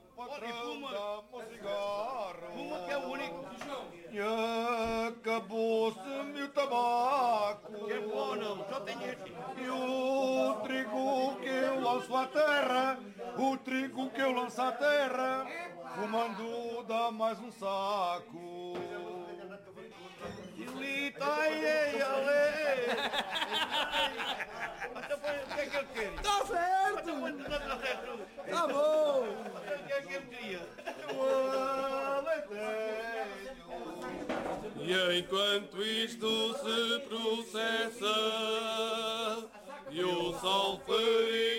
Speaker 6: tabaco. Que bom, não, só tenho este. E o trigo que eu lanço à terra, o trigo que eu lanço à terra, fumando dá mais um saco. Lita, ai, ai, ale. Então, o que é que ele quer?
Speaker 7: Tá certo! Tá bom!
Speaker 6: O que é que ele queria?
Speaker 8: E enquanto isto se processa E o sol ferido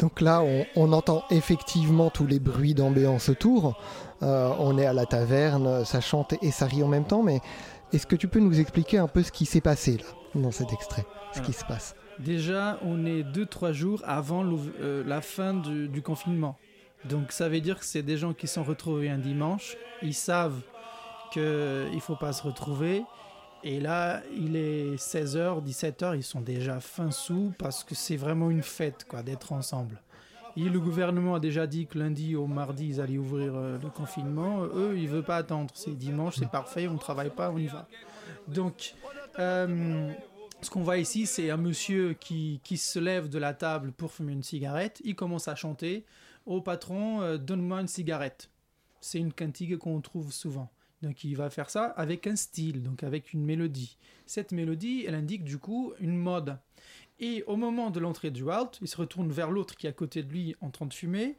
Speaker 3: Donc là, on, on entend effectivement tous les bruits d'ambiance autour. Euh, on est à la taverne, ça chante et ça rit en même temps, mais est-ce que tu peux nous expliquer un peu ce qui s'est passé là, dans cet extrait Ce qui se passe
Speaker 4: Déjà, on est 2-3 jours avant euh, la fin du, du confinement. Donc ça veut dire que c'est des gens qui sont retrouvés un dimanche. Ils savent qu'il ne faut pas se retrouver. Et là, il est 16h, 17h, ils sont déjà fin sous parce que c'est vraiment une fête quoi, d'être ensemble. Et le gouvernement a déjà dit que lundi au mardi, ils allaient ouvrir euh, le confinement. Eux, ils ne veulent pas attendre. C'est dimanche, c'est parfait, on ne travaille pas, on y va. Donc, euh, ce qu'on voit ici, c'est un monsieur qui, qui se lève de la table pour fumer une cigarette. Il commence à chanter Au patron, euh, donne-moi une cigarette. C'est une cantigue qu'on trouve souvent. Donc il va faire ça avec un style, donc avec une mélodie. Cette mélodie, elle indique du coup une mode. Et au moment de l'entrée du halt, il se retourne vers l'autre qui est à côté de lui en train de fumer.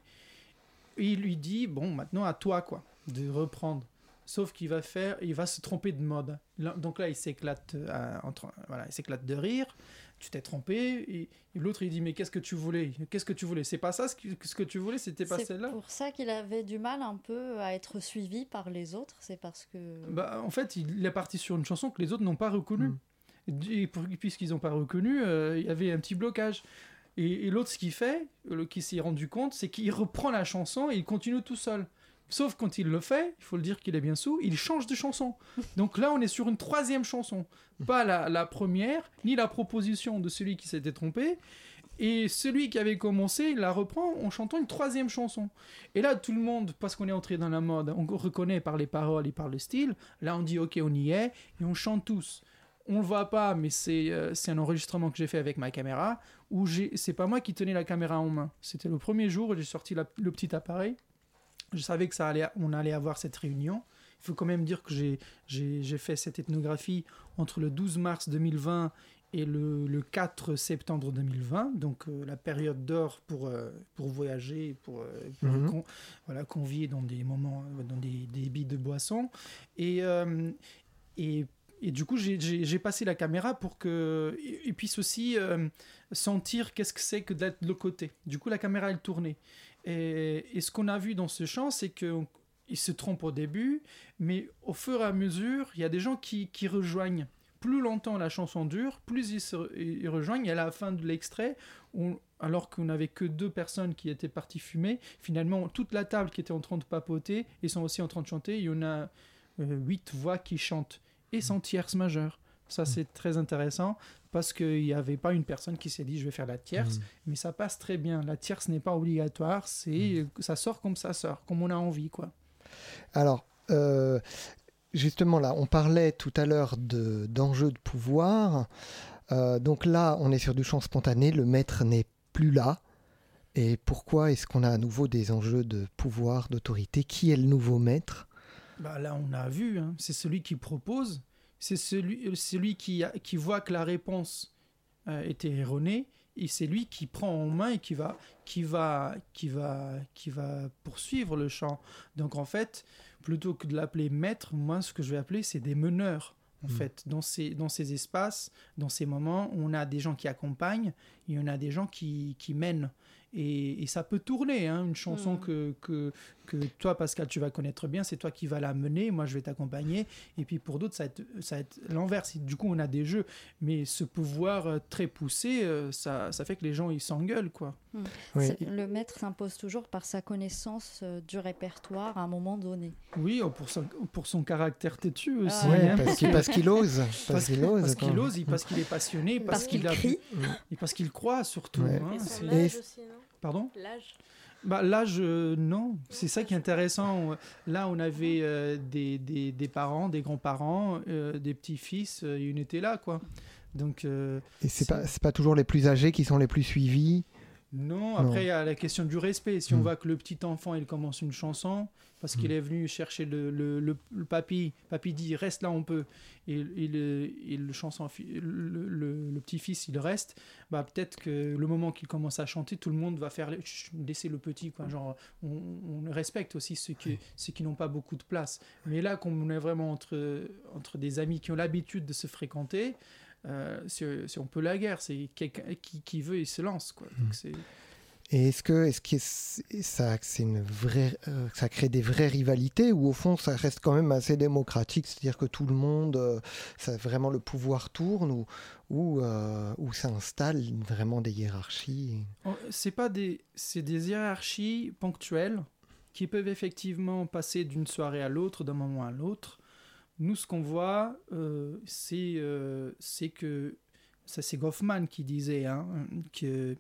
Speaker 4: Il lui dit Bon, maintenant à toi, quoi, de reprendre. Sauf qu'il va faire, il va se tromper de mode. Donc là, il s'éclate, euh, entre- voilà, il s'éclate de rire. Tu t'es trompé. Et, et l'autre, il dit mais qu'est-ce que tu voulais? Qu'est-ce que tu voulais? C'est pas ça ce que, ce que tu voulais? C'était pas
Speaker 1: C'est
Speaker 4: celle-là?
Speaker 1: pour ça qu'il avait du mal un peu à être suivi par les autres. C'est parce que.
Speaker 4: Bah, en fait, il est parti sur une chanson que les autres n'ont pas reconnue. Et pour- puisqu'ils n'ont pas reconnu, euh, il y avait un petit blocage. Et, et l'autre, ce qu'il fait, le, qui s'est rendu compte, c'est qu'il reprend la chanson et il continue tout seul. Sauf quand il le fait, il faut le dire qu'il est bien sous, il change de chanson. Donc là, on est sur une troisième chanson. Pas la, la première, ni la proposition de celui qui s'était trompé. Et celui qui avait commencé, il la reprend en chantant une troisième chanson. Et là, tout le monde, parce qu'on est entré dans la mode, on reconnaît par les paroles et par le style. Là, on dit, ok, on y est, et on chante tous. On le voit pas, mais c'est euh, c'est un enregistrement que j'ai fait avec ma caméra, où c'est pas moi qui tenais la caméra en main. C'était le premier jour où j'ai sorti la- le petit appareil. Je savais que ça allait, on allait avoir cette réunion. Il faut quand même dire que j'ai- fait cette ethnographie entre le 12 mars 2020 et le, le 4 septembre 2020, donc euh, la période d'or pour, euh, pour voyager, pour, euh, pour
Speaker 3: Mhm.
Speaker 4: con- voilà, convier dans des moments, euh, dans des, des billes de boisson. Et, et, et du coup, j'ai- passé la caméra pour que et, et puisse aussi sentir qu'est-ce que c'est que d'être de l'autre côté. Du coup, la caméra, elle tournait. Et, ce qu'on a vu dans ce champ, c'est que il se trompe au début, mais au fur et à mesure, il y a des gens qui, rejoignent. Plus longtemps la chanson dure, plus ils, rejoignent. Et à la fin de l'extrait, alors qu'on n'avait que deux personnes qui étaient parties fumer, finalement, toute la table qui était en train de papoter, ils sont aussi en train de chanter. Il y en a euh, huit voix qui chantent, et sans tierce majeure. Ça, c'est très intéressant parce qu'il n'y avait pas une personne qui s'est dit je vais faire la tierce,
Speaker 3: Mm.
Speaker 4: mais ça passe très bien. La tierce n'est pas obligatoire, c'est ça sort comme ça sort, comme on a envie, quoi.
Speaker 3: Alors, euh, justement là, on parlait tout à l'heure de- d'enjeux de pouvoir. Euh, donc là, on est sur du chant spontané, le maître n'est plus là. Et pourquoi est-ce qu'on a à nouveau des enjeux de pouvoir, d'autorité? Qui est le nouveau maître?
Speaker 4: Bah Là, on a vu, hein, c'est celui qui propose, c'est celui, celui qui, a, qui voit que la réponse euh, était erronée, et c'est lui qui prend en main et qui va, qui va, qui va, qui va poursuivre le chant. Donc en fait, plutôt que de l'appeler maître, moi ce que je vais appeler c'est des meneurs. En
Speaker 3: Mm.
Speaker 4: fait, dans ces, dans ces espaces, dans ces moments, on a des gens qui accompagnent et on a des gens qui, qui mènent. Et, et ça peut tourner, hein, une chanson
Speaker 1: Mm.
Speaker 4: que, que, que toi, Pascal, tu vas connaître bien, c'est toi qui vas la mener, moi je vais t'accompagner. Et puis pour d'autres, ça va être, ça va être l'inverse. Du coup, on a des jeux. Mais ce pouvoir euh, très poussé, euh, ça, ça fait que les gens, ils s'engueulent, quoi.
Speaker 3: Oui.
Speaker 1: C'est- Le maître s'impose toujours par sa connaissance euh, du répertoire à un moment donné.
Speaker 4: Oui, oh, pour son, pour son caractère têtu aussi.
Speaker 1: Ah
Speaker 3: Ouais,
Speaker 4: hein,
Speaker 3: parce qu'il parce qu'il ose. Parce
Speaker 4: parce
Speaker 3: qu'il ose.
Speaker 4: parce qu'il ose, parce qu'il est passionné, parce,
Speaker 1: Parce qu'il
Speaker 4: qu'il a-
Speaker 1: crie.
Speaker 4: et parce qu'il croit surtout.
Speaker 3: Ouais.
Speaker 4: hein,
Speaker 9: Et son âge
Speaker 3: Et-
Speaker 9: aussi, non?
Speaker 4: Pardon?
Speaker 9: L'âge
Speaker 4: bah, L'âge, euh, non. C'est ça qui est intéressant. Là, on avait euh, des, des, des parents, des grands-parents, euh, des petits-fils, euh, ils étaient là, quoi. Donc, euh,
Speaker 3: Et c'est pas, c'est pas toujours les plus âgés qui sont les plus suivis.
Speaker 4: Non. Après, il y a la question du respect. Si on
Speaker 3: Mm.
Speaker 4: voit que le petit enfant, il commence une chanson, parce qu'il
Speaker 3: Mm.
Speaker 4: est venu chercher le, le, le, le papy, papy dit reste là, on peut. Et, et le, et le, chanson, le, petit-fils, il reste. Bah, peut-être que le moment qu'il commence à chanter, tout le monde va faire laisser le petit. Quoi. Genre, on, on respecte aussi ceux qui, ceux qui n'ont pas beaucoup de place. Mais là, quand on est vraiment entre, entre des amis qui ont l'habitude de se fréquenter, euh, c'est c'est un peu la guerre. C'est quelqu'un qui, qui veut, il se lance. Quoi. Donc, c'est.
Speaker 3: Et est-ce que, est-ce que ça, c'est une vraie, euh, ça crée des vraies rivalités ou au fond ça reste quand même assez démocratique, c'est-à-dire que tout le monde, euh, ça vraiment le pouvoir tourne ou ou ou ça installe vraiment des hiérarchies.
Speaker 4: Oh, C'est pas des, c'est des hiérarchies ponctuelles qui peuvent effectivement passer d'une soirée à l'autre, d'un moment à l'autre. Nous, ce qu'on voit, euh, c'est, euh, c'est que ça, c'est Goffman qui disait hein, que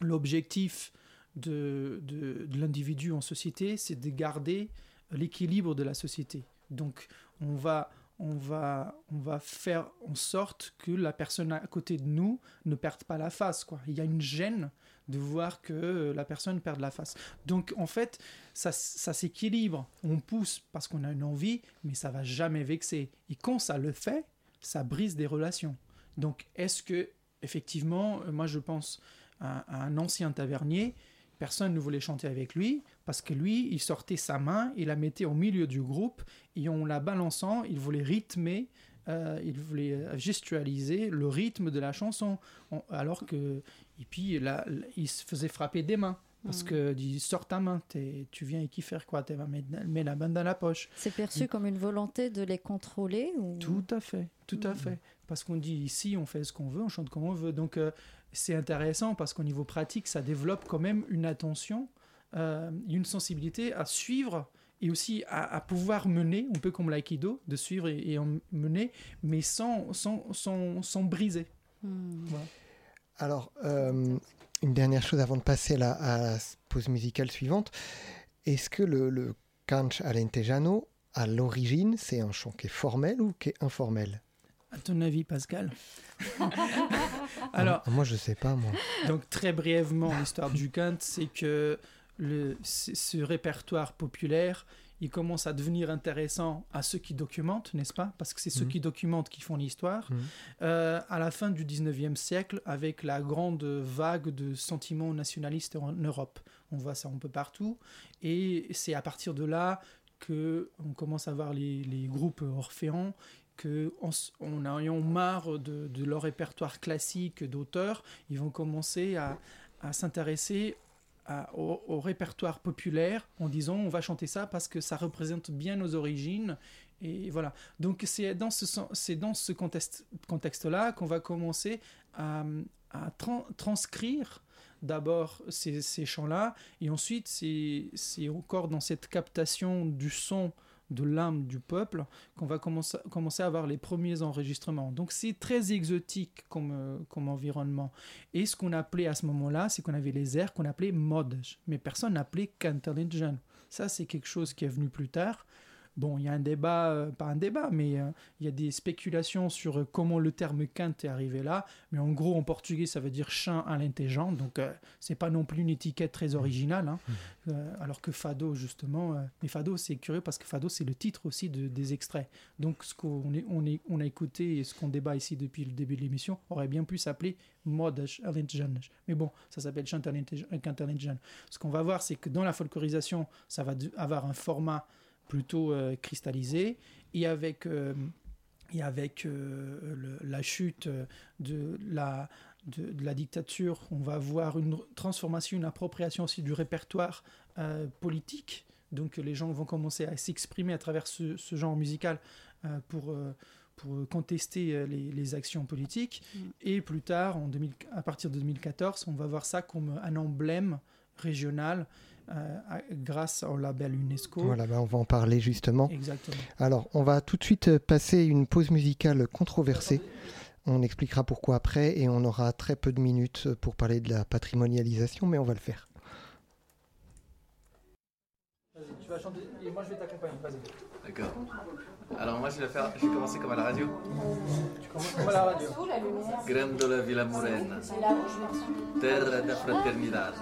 Speaker 4: l'objectif de, de, l'individu en société, c'est de garder l'équilibre de la société. Donc, on va, on va, on va faire en sorte que la personne à côté de nous ne perde pas la face. Il y a une gêne de voir que la personne perd la face. Donc, en fait, ça, ça s'équilibre. On pousse parce qu'on a une envie, mais ça va jamais vexer. Et quand ça le fait, ça brise des relations. Donc, est-ce que, effectivement, euh, moi je pense à, un ancien tavernier, personne ne voulait chanter avec lui parce que lui, il sortait sa main, il la mettait au milieu du groupe et en la balançant, il voulait rythmer, euh, il voulait euh, gestualiser le rythme de la chanson, alors que et puis là, il se faisait frapper des mains. Parce
Speaker 1: Mhm.
Speaker 4: que dit sors ta main, tu viens ici faire quoi Tu vas mettre mets la main dans la poche.
Speaker 1: C'est perçu comme une volonté de les contrôler ou...
Speaker 4: Tout à fait, tout à
Speaker 1: Mhm.
Speaker 4: fait. Parce qu'on dit ici, on fait ce qu'on veut, on chante comme on veut. Donc euh, c'est intéressant parce qu'au niveau pratique, ça développe quand même une attention, euh, une sensibilité à suivre et aussi à, à pouvoir mener, un peu comme l'aïkido, de suivre et, et en mener, mais sans, sans, sans, sans briser.
Speaker 1: Hmm.
Speaker 3: Alors, euh, une dernière chose avant de passer à la, à la pause musicale suivante. Est-ce que le, le canch alentejano, à l'origine, c'est un chant qui est formel ou qui est informel?
Speaker 4: À ton avis, Pascal? Alors,
Speaker 3: Ah, Moi, je sais pas, moi.
Speaker 4: Donc très brièvement, l'histoire du Kant, c'est que le, ce ce répertoire populaire, il commence à devenir intéressant à ceux qui documentent, n'est-ce pas? Parce que c'est ceux
Speaker 3: Mhm.
Speaker 4: qui documentent qui font l'histoire.
Speaker 3: Mhm.
Speaker 4: Euh, à la fin du 19e siècle, avec la grande vague de sentiments nationalistes en Europe. On voit ça un peu partout. Et c'est à partir de là que on commence à voir les, les groupes orphéans que en, ayant marre de, de leur répertoire classique d'auteurs, ils vont commencer à, à s'intéresser au, répertoire populaire en disant on va chanter ça parce que ça représente bien nos origines. Et voilà. Donc c'est dans ce c'est dans ce contexte contexte là qu'on va commencer à, à tran- transcrire d'abord ces, ces chants-là, et ensuite c'est encore dans cette captation du son de l'âme du peuple qu'on va commencer, commencer à avoir les premiers enregistrements. Donc c'est très exotique comme, euh, comme environnement. Et ce qu'on appelait à ce moment-là, c'est qu'on avait les airs qu'on appelait modes, mais personne n'appelait cantalinjan. Ça, c'est quelque chose qui est venu plus tard. Bon, il y a un débat, euh, pas un débat, mais euh, il y a des spéculations sur euh, comment le terme quinte est arrivé là. Mais en gros, en portugais, ça veut dire chant à l'intelligent. Donc, c'est pas non plus une étiquette très originale. hein. Euh, alors que fado, justement, mais fado, c'est curieux parce que fado, c'est le titre aussi de- des extraits. Donc, ce qu'on est- on, est- on a écouté et ce qu'on débat ici depuis le début de l'émission aurait bien pu s'appeler mode alentejano. Mais bon, ça s'appelle chant canto alentejano. Ce qu'on va voir, c'est que dans la folklorisation, ça va avoir un format plutôt euh, cristallisé et avec, euh, et avec euh, le- la chute de la, de, de la dictature, on va avoir une transformation, une appropriation aussi du répertoire politique. Donc les gens vont commencer à s'exprimer à travers ce, ce genre musical euh, pour, euh, pour contester les, les actions politiques.
Speaker 1: Mm.
Speaker 4: Et plus tard, en 2000 à partir de 2014, on va voir ça comme un emblème régional euh, grâce au label UNESCO.
Speaker 3: Voilà, bah, on va en parler justement.
Speaker 4: Exactement.
Speaker 3: Alors, on va tout de suite passer une pause musicale controversée. On expliquera pourquoi après et on aura très peu de minutes pour parler de la patrimonialisation, mais on va le faire.
Speaker 4: Tu vas chanter et moi je vais t'accompagner. Vas-y.
Speaker 9: D'accord. Alors moi je vais faire, je vais commencer comme à la radio.
Speaker 4: Tu commences comme à la radio.
Speaker 9: Grandola Vila Morena, terra da fraternidade.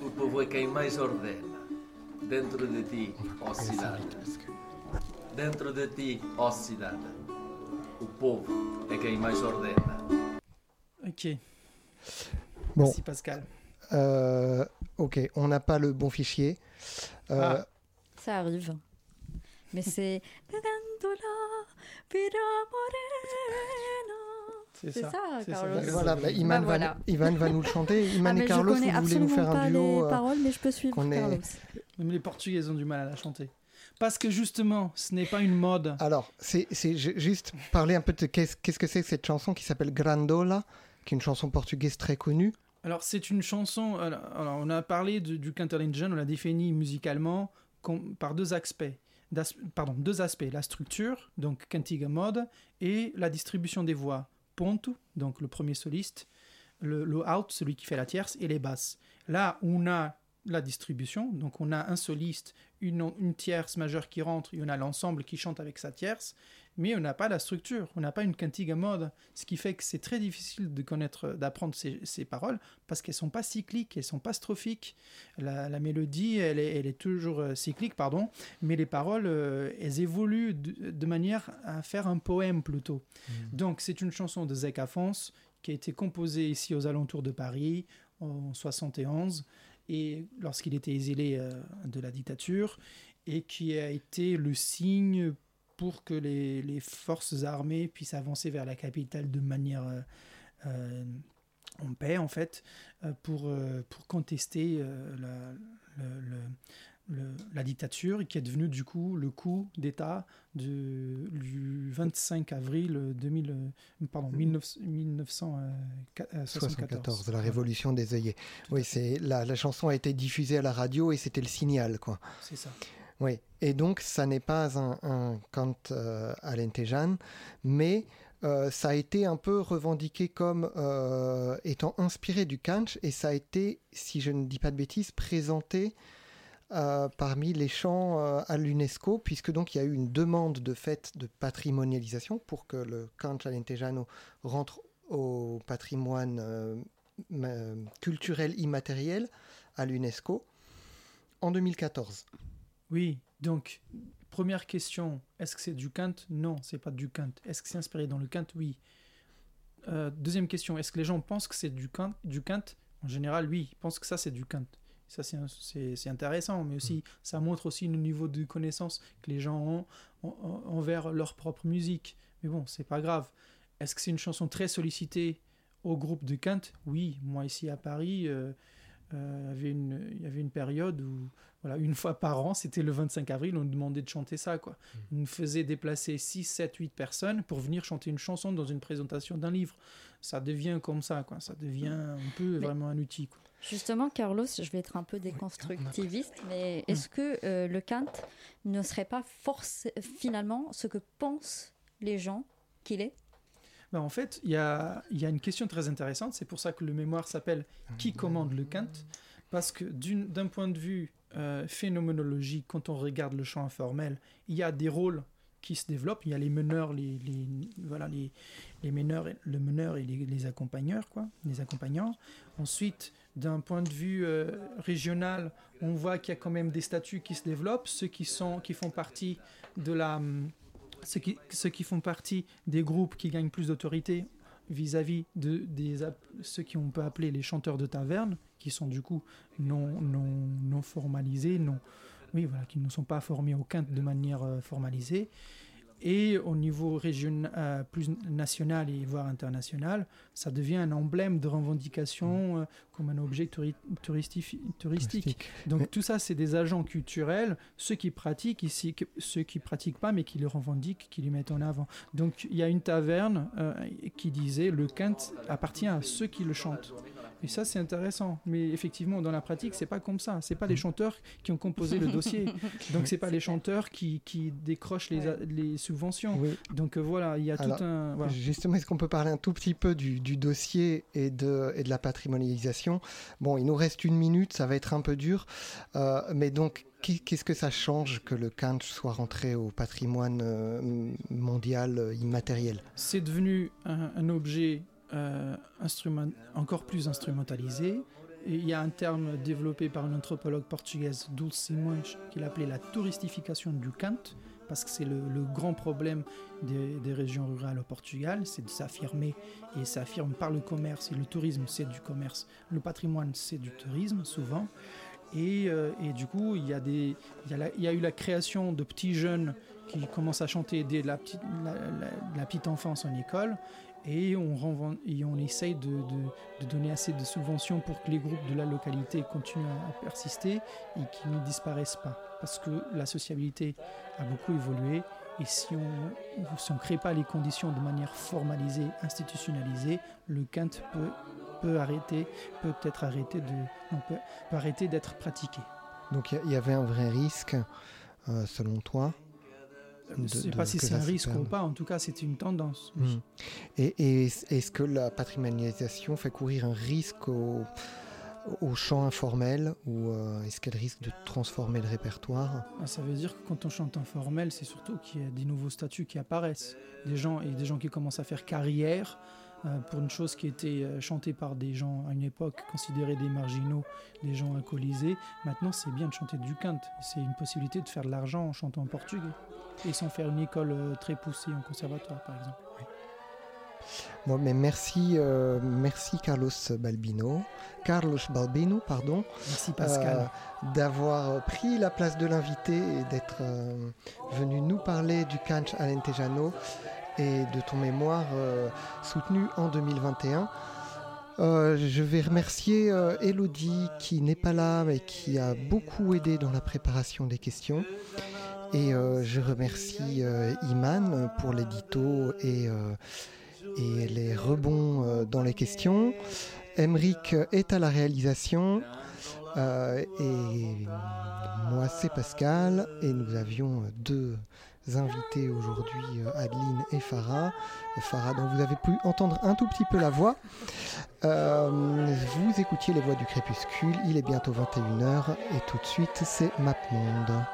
Speaker 9: O povo é quem mais ordena. Dentro de ti, ó cidade. Dentro de ti, ó cidade. O povo é quem mais ordena.
Speaker 4: Ok.
Speaker 3: Bon.
Speaker 4: Merci Pascal.
Speaker 3: Euh, ok, on n'a pas le bon fichier. Euh,
Speaker 4: Ah.
Speaker 1: Ça arrive. Mais c'est.
Speaker 4: C'est ça.
Speaker 1: ça,
Speaker 4: c'est ça.
Speaker 1: Carlos.
Speaker 3: bah, voilà, bah, Iman,
Speaker 1: Bah, voilà.
Speaker 3: Va, Iman va nous le chanter. Iman
Speaker 1: Ah,
Speaker 3: et Carlos,
Speaker 1: je
Speaker 3: vous voulez nous faire un duo
Speaker 1: les
Speaker 3: euh,
Speaker 1: paroles, mais je peux suivre
Speaker 3: est-
Speaker 1: Carlos.
Speaker 4: Même les Portugais ont du mal à la chanter. Parce que justement, ce n'est pas une mode.
Speaker 3: Alors, c'est c'est ju- juste parler un peu de qu'est-ce qu'est-ce que c'est que cette chanson qui s'appelle Grandola, qui est une chanson portugaise très connue.
Speaker 4: Alors, c'est une chanson. Alors, alors, on a parlé de- du cantalinjan, on l'a défini musicalement com- par deux aspects. Pardon, deux aspects. La structure, donc cantiga mode, et la distribution des voix. Donc le premier soliste, le, le out, celui qui fait la tierce, et les basses. Là, on a la distribution, donc on a un soliste, une, une tierce majeure qui rentre, et on a l'ensemble qui chante avec sa tierce, mais on n'a pas la structure, on n'a pas une cantiga mode, ce qui fait que c'est très difficile de connaître, d'apprendre ces, ces paroles, parce qu'elles sont pas cycliques, elles sont pas strophiques. La, la mélodie, elle est, elle est toujours euh, cyclique, pardon, mais les paroles, euh, elles évoluent de, de manière à faire un poème plutôt. Donc c'est une chanson de Zek Afons qui a été composée ici aux alentours de Paris en 71 et lorsqu'il était exilé euh, de la dictature et qui a été le signe pour que les, les forces armées puissent avancer vers la capitale de manière euh, euh, en paix en fait euh, pour, pour contester la, le- le- le- la dictature qui est devenu du coup le coup d'État du 25 avril 2000, euh, pardon, 19, 1974.
Speaker 3: 74, la révolution des œillets. Oui, c'est la, la chanson a été diffusée à la radio et c'était le signal, quoi.
Speaker 4: C'est ça.
Speaker 3: Oui, et donc ça n'est pas un, un cant euh, alentejan, mais euh, ça a été un peu revendiqué comme euh, étant inspiré du canch et ça a été, si je ne dis pas de bêtises, présenté parmi les chants euh, à l'UNESCO, puisque donc il y a eu une demande de fait de patrimonialisation pour que le canch alentejano rentre au patrimoine culturel immatériel à l'UNESCO en 2014.
Speaker 4: Oui, donc, première question, est-ce que c'est du Kant? Non, c'est pas du Kant. Est-ce que c'est inspiré dans le Kant? Oui. Euh, deuxième question, est-ce que les gens pensent que c'est du Kant, du Kant? En général, oui, ils pensent que ça c'est du Kant. Ça c'est intéressant, mais aussi ça montre aussi le niveau de connaissance que les gens ont en- en- envers leur propre musique. Mais bon, c'est pas grave. Est-ce que c'est une chanson très sollicitée au groupe de Kant? Oui, moi ici à Paris, euh, euh, il y avait une- il y avait une période où voilà, une fois par an, c'était le 25 avril, on nous demandait de chanter ça. Quoi. On nous faisait déplacer 6, 7, 8 personnes pour venir chanter une chanson dans une présentation d'un livre. Ça devient comme ça, quoi. ça devient un peu vraiment un outil. Quoi.
Speaker 1: Justement, Carlos, je vais être un peu déconstructiviste, mais est-ce que euh, le Kant ne serait pas force, finalement ce que pensent les gens qu'il est?
Speaker 4: Ben, en fait, il y a, une question très intéressante. C'est pour ça que le mémoire s'appelle Qui commande le Kant? Parce que d'un point de vue euh, phénoménologie, quand on regarde le chant informel, il y a des rôles qui se développent. Il y a les meneurs, les, meneurs, le meneur et les, accompagneurs, les accompagnants. Ensuite, d'un point de vue euh, régional, on voit qu'il y a quand même des statuts qui se développent, ceux qui font partie de la, ceux qui, font partie des groupes qui gagnent plus d'autorité vis-à-vis de des, ceux qui on peut appeler les chanteurs de taverne, qui sont du coup non, non, non formalisés, non, oui, voilà, qui ne sont pas formés au de manière euh, formalisée. Et au niveau régional, euh, plus national et voire international, ça devient un emblème de revendication euh, comme un objet touri touristique. touristique. Donc mais... tout ça, c'est des agents culturels, ceux qui pratiquent ici, ceux qui pratiquent pas, mais qui le revendiquent, qui les mettent en avant. Donc il y a une taverne euh, qui disait le quinte appartient à ceux qui le chantent. Et ça, c'est intéressant. Mais effectivement, dans la pratique, c'est pas comme ça. C'est pas les chanteurs qui ont composé le dossier. Donc, c'est pas les chanteurs qui, qui décrochent les, ouais. les subventions. Oui. Donc, euh, voilà, il y a Alors, tout un. Voilà.
Speaker 3: Justement, est-ce qu'on peut parler un tout petit peu du, du, dossier et de, et de la patrimonialisation? Bon, il nous reste une minute, ça va être un peu dur. Euh, mais donc, Qu'est-ce que ça change que le Kant soit rentré au patrimoine euh, mondial immatériel?
Speaker 4: C'est devenu un, un objet euh, instrument, encore plus instrumentalisé. Et il y a un terme développé par une anthropologue portugaise, Dulce Simões, qu'il appelait la touristification du canto, parce que c'est le, grand problème des, régions rurales au Portugal, c'est de s'affirmer, et s'affirme par le commerce, et le tourisme c'est du commerce, le patrimoine c'est du tourisme souvent, et, euh, du coup il y, a eu la création de petits jeunes qui commencent à chanter dès la petite enfance en école, et on, et on essaye de, de, donner assez de subventions pour que les groupes de la localité continuent à persister et qu'ils ne disparaissent pas. Parce que la sociabilité a beaucoup évolué et si on si ne crée pas les conditions de manière formalisée, institutionnalisée, le quinte peut, peut arrêter, peut être arrêté de, peut, arrêter d'être pratiqué.
Speaker 3: Donc il y, y, avait un vrai risque, euh, selon toi,
Speaker 4: je ne sais pas si c'est un risque ou pas, en tout cas c'est une tendance.
Speaker 3: Mmh. Et, et est-ce que la patrimonialisation fait courir un risque au, au chant informel ou euh, est-ce qu'elle risque de transformer le répertoire?
Speaker 4: Ah, Ça veut dire que quand on chante informel, c'est surtout qu'il y a des nouveaux statuts qui apparaissent, des gens et des gens qui commencent à faire carrière. Euh, pour une chose qui était euh, chantée par des gens à une époque considérés des marginaux, des gens alcoolisés. Maintenant, c'est bien de chanter du quinte. C'est une possibilité de faire de l'argent en chantant en portugais et sans faire une école euh, très poussée en conservatoire, par exemple. Oui.
Speaker 3: Bon, mais merci, euh, merci Carlos Balbino, Carlos Balbino, pardon.
Speaker 4: Merci Pascal.
Speaker 3: Euh, d'avoir pris la place de l'invité et d'être euh, venu nous parler du Canch Alentejano et de ton mémoire euh, soutenu en 2021. Euh, je vais remercier euh, Elodie qui n'est pas là mais qui a beaucoup aidé dans la préparation des questions. Et je remercie Iman pour l'édito et, et, les rebonds dans les questions. Emric est à la réalisation. et moi c'est Pascal et nous avions deux invités aujourd'hui, Adeline et Farah. Farah dont vous avez pu entendre un tout petit peu la voix. Euh, vous écoutiez les voix du crépuscule, il est bientôt 21h et tout de suite c'est MapMonde.